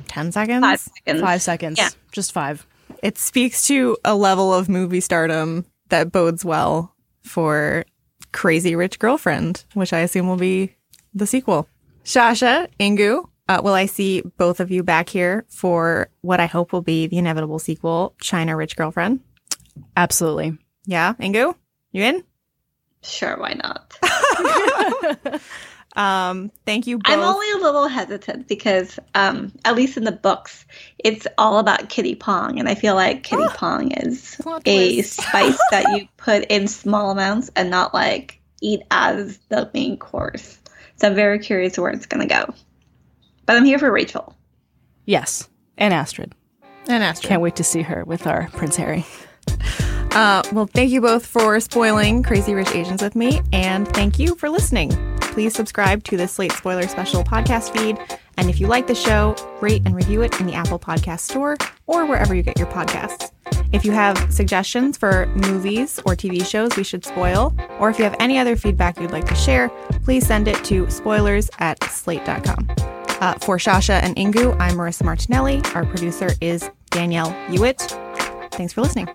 10 seconds? Five seconds. Five seconds. Yeah. Just five. It speaks to a level of movie stardom that bodes well for Crazy Rich Girlfriend, which I assume will be the sequel. Shasha, Inkoo, uh, will I see both of you back here for what I hope will be the inevitable sequel, China Rich Girlfriend? Absolutely. Yeah, Inkoo, you in? Sure, why not? [LAUGHS] [LAUGHS] Um, thank you both. I'm only a little hesitant because, um, at least in the books, it's all about Kitty Pong, and I feel like Kitty Pong is a [LAUGHS] spice that you put in small amounts and not like eat as the main course. So I'm very curious where it's gonna go. But I'm here for Rachel. Yes. And Astrid. and Astrid. Can't wait to see her with our Prince Harry. Uh, well, thank you both for spoiling Crazy Rich Asians with me, and thank you for listening. Please subscribe to the Slate Spoiler Special podcast feed, and if you like the show, rate and review it in the Apple Podcast Store or wherever you get your podcasts. If you have suggestions for movies or TV shows we should spoil, or if you have any other feedback you'd like to share, please send it to spoilers at slate.com. Uh, for Shasha and Inkoo, I'm Marissa Martinelli. Our producer is Danielle Hewitt. Thanks for listening.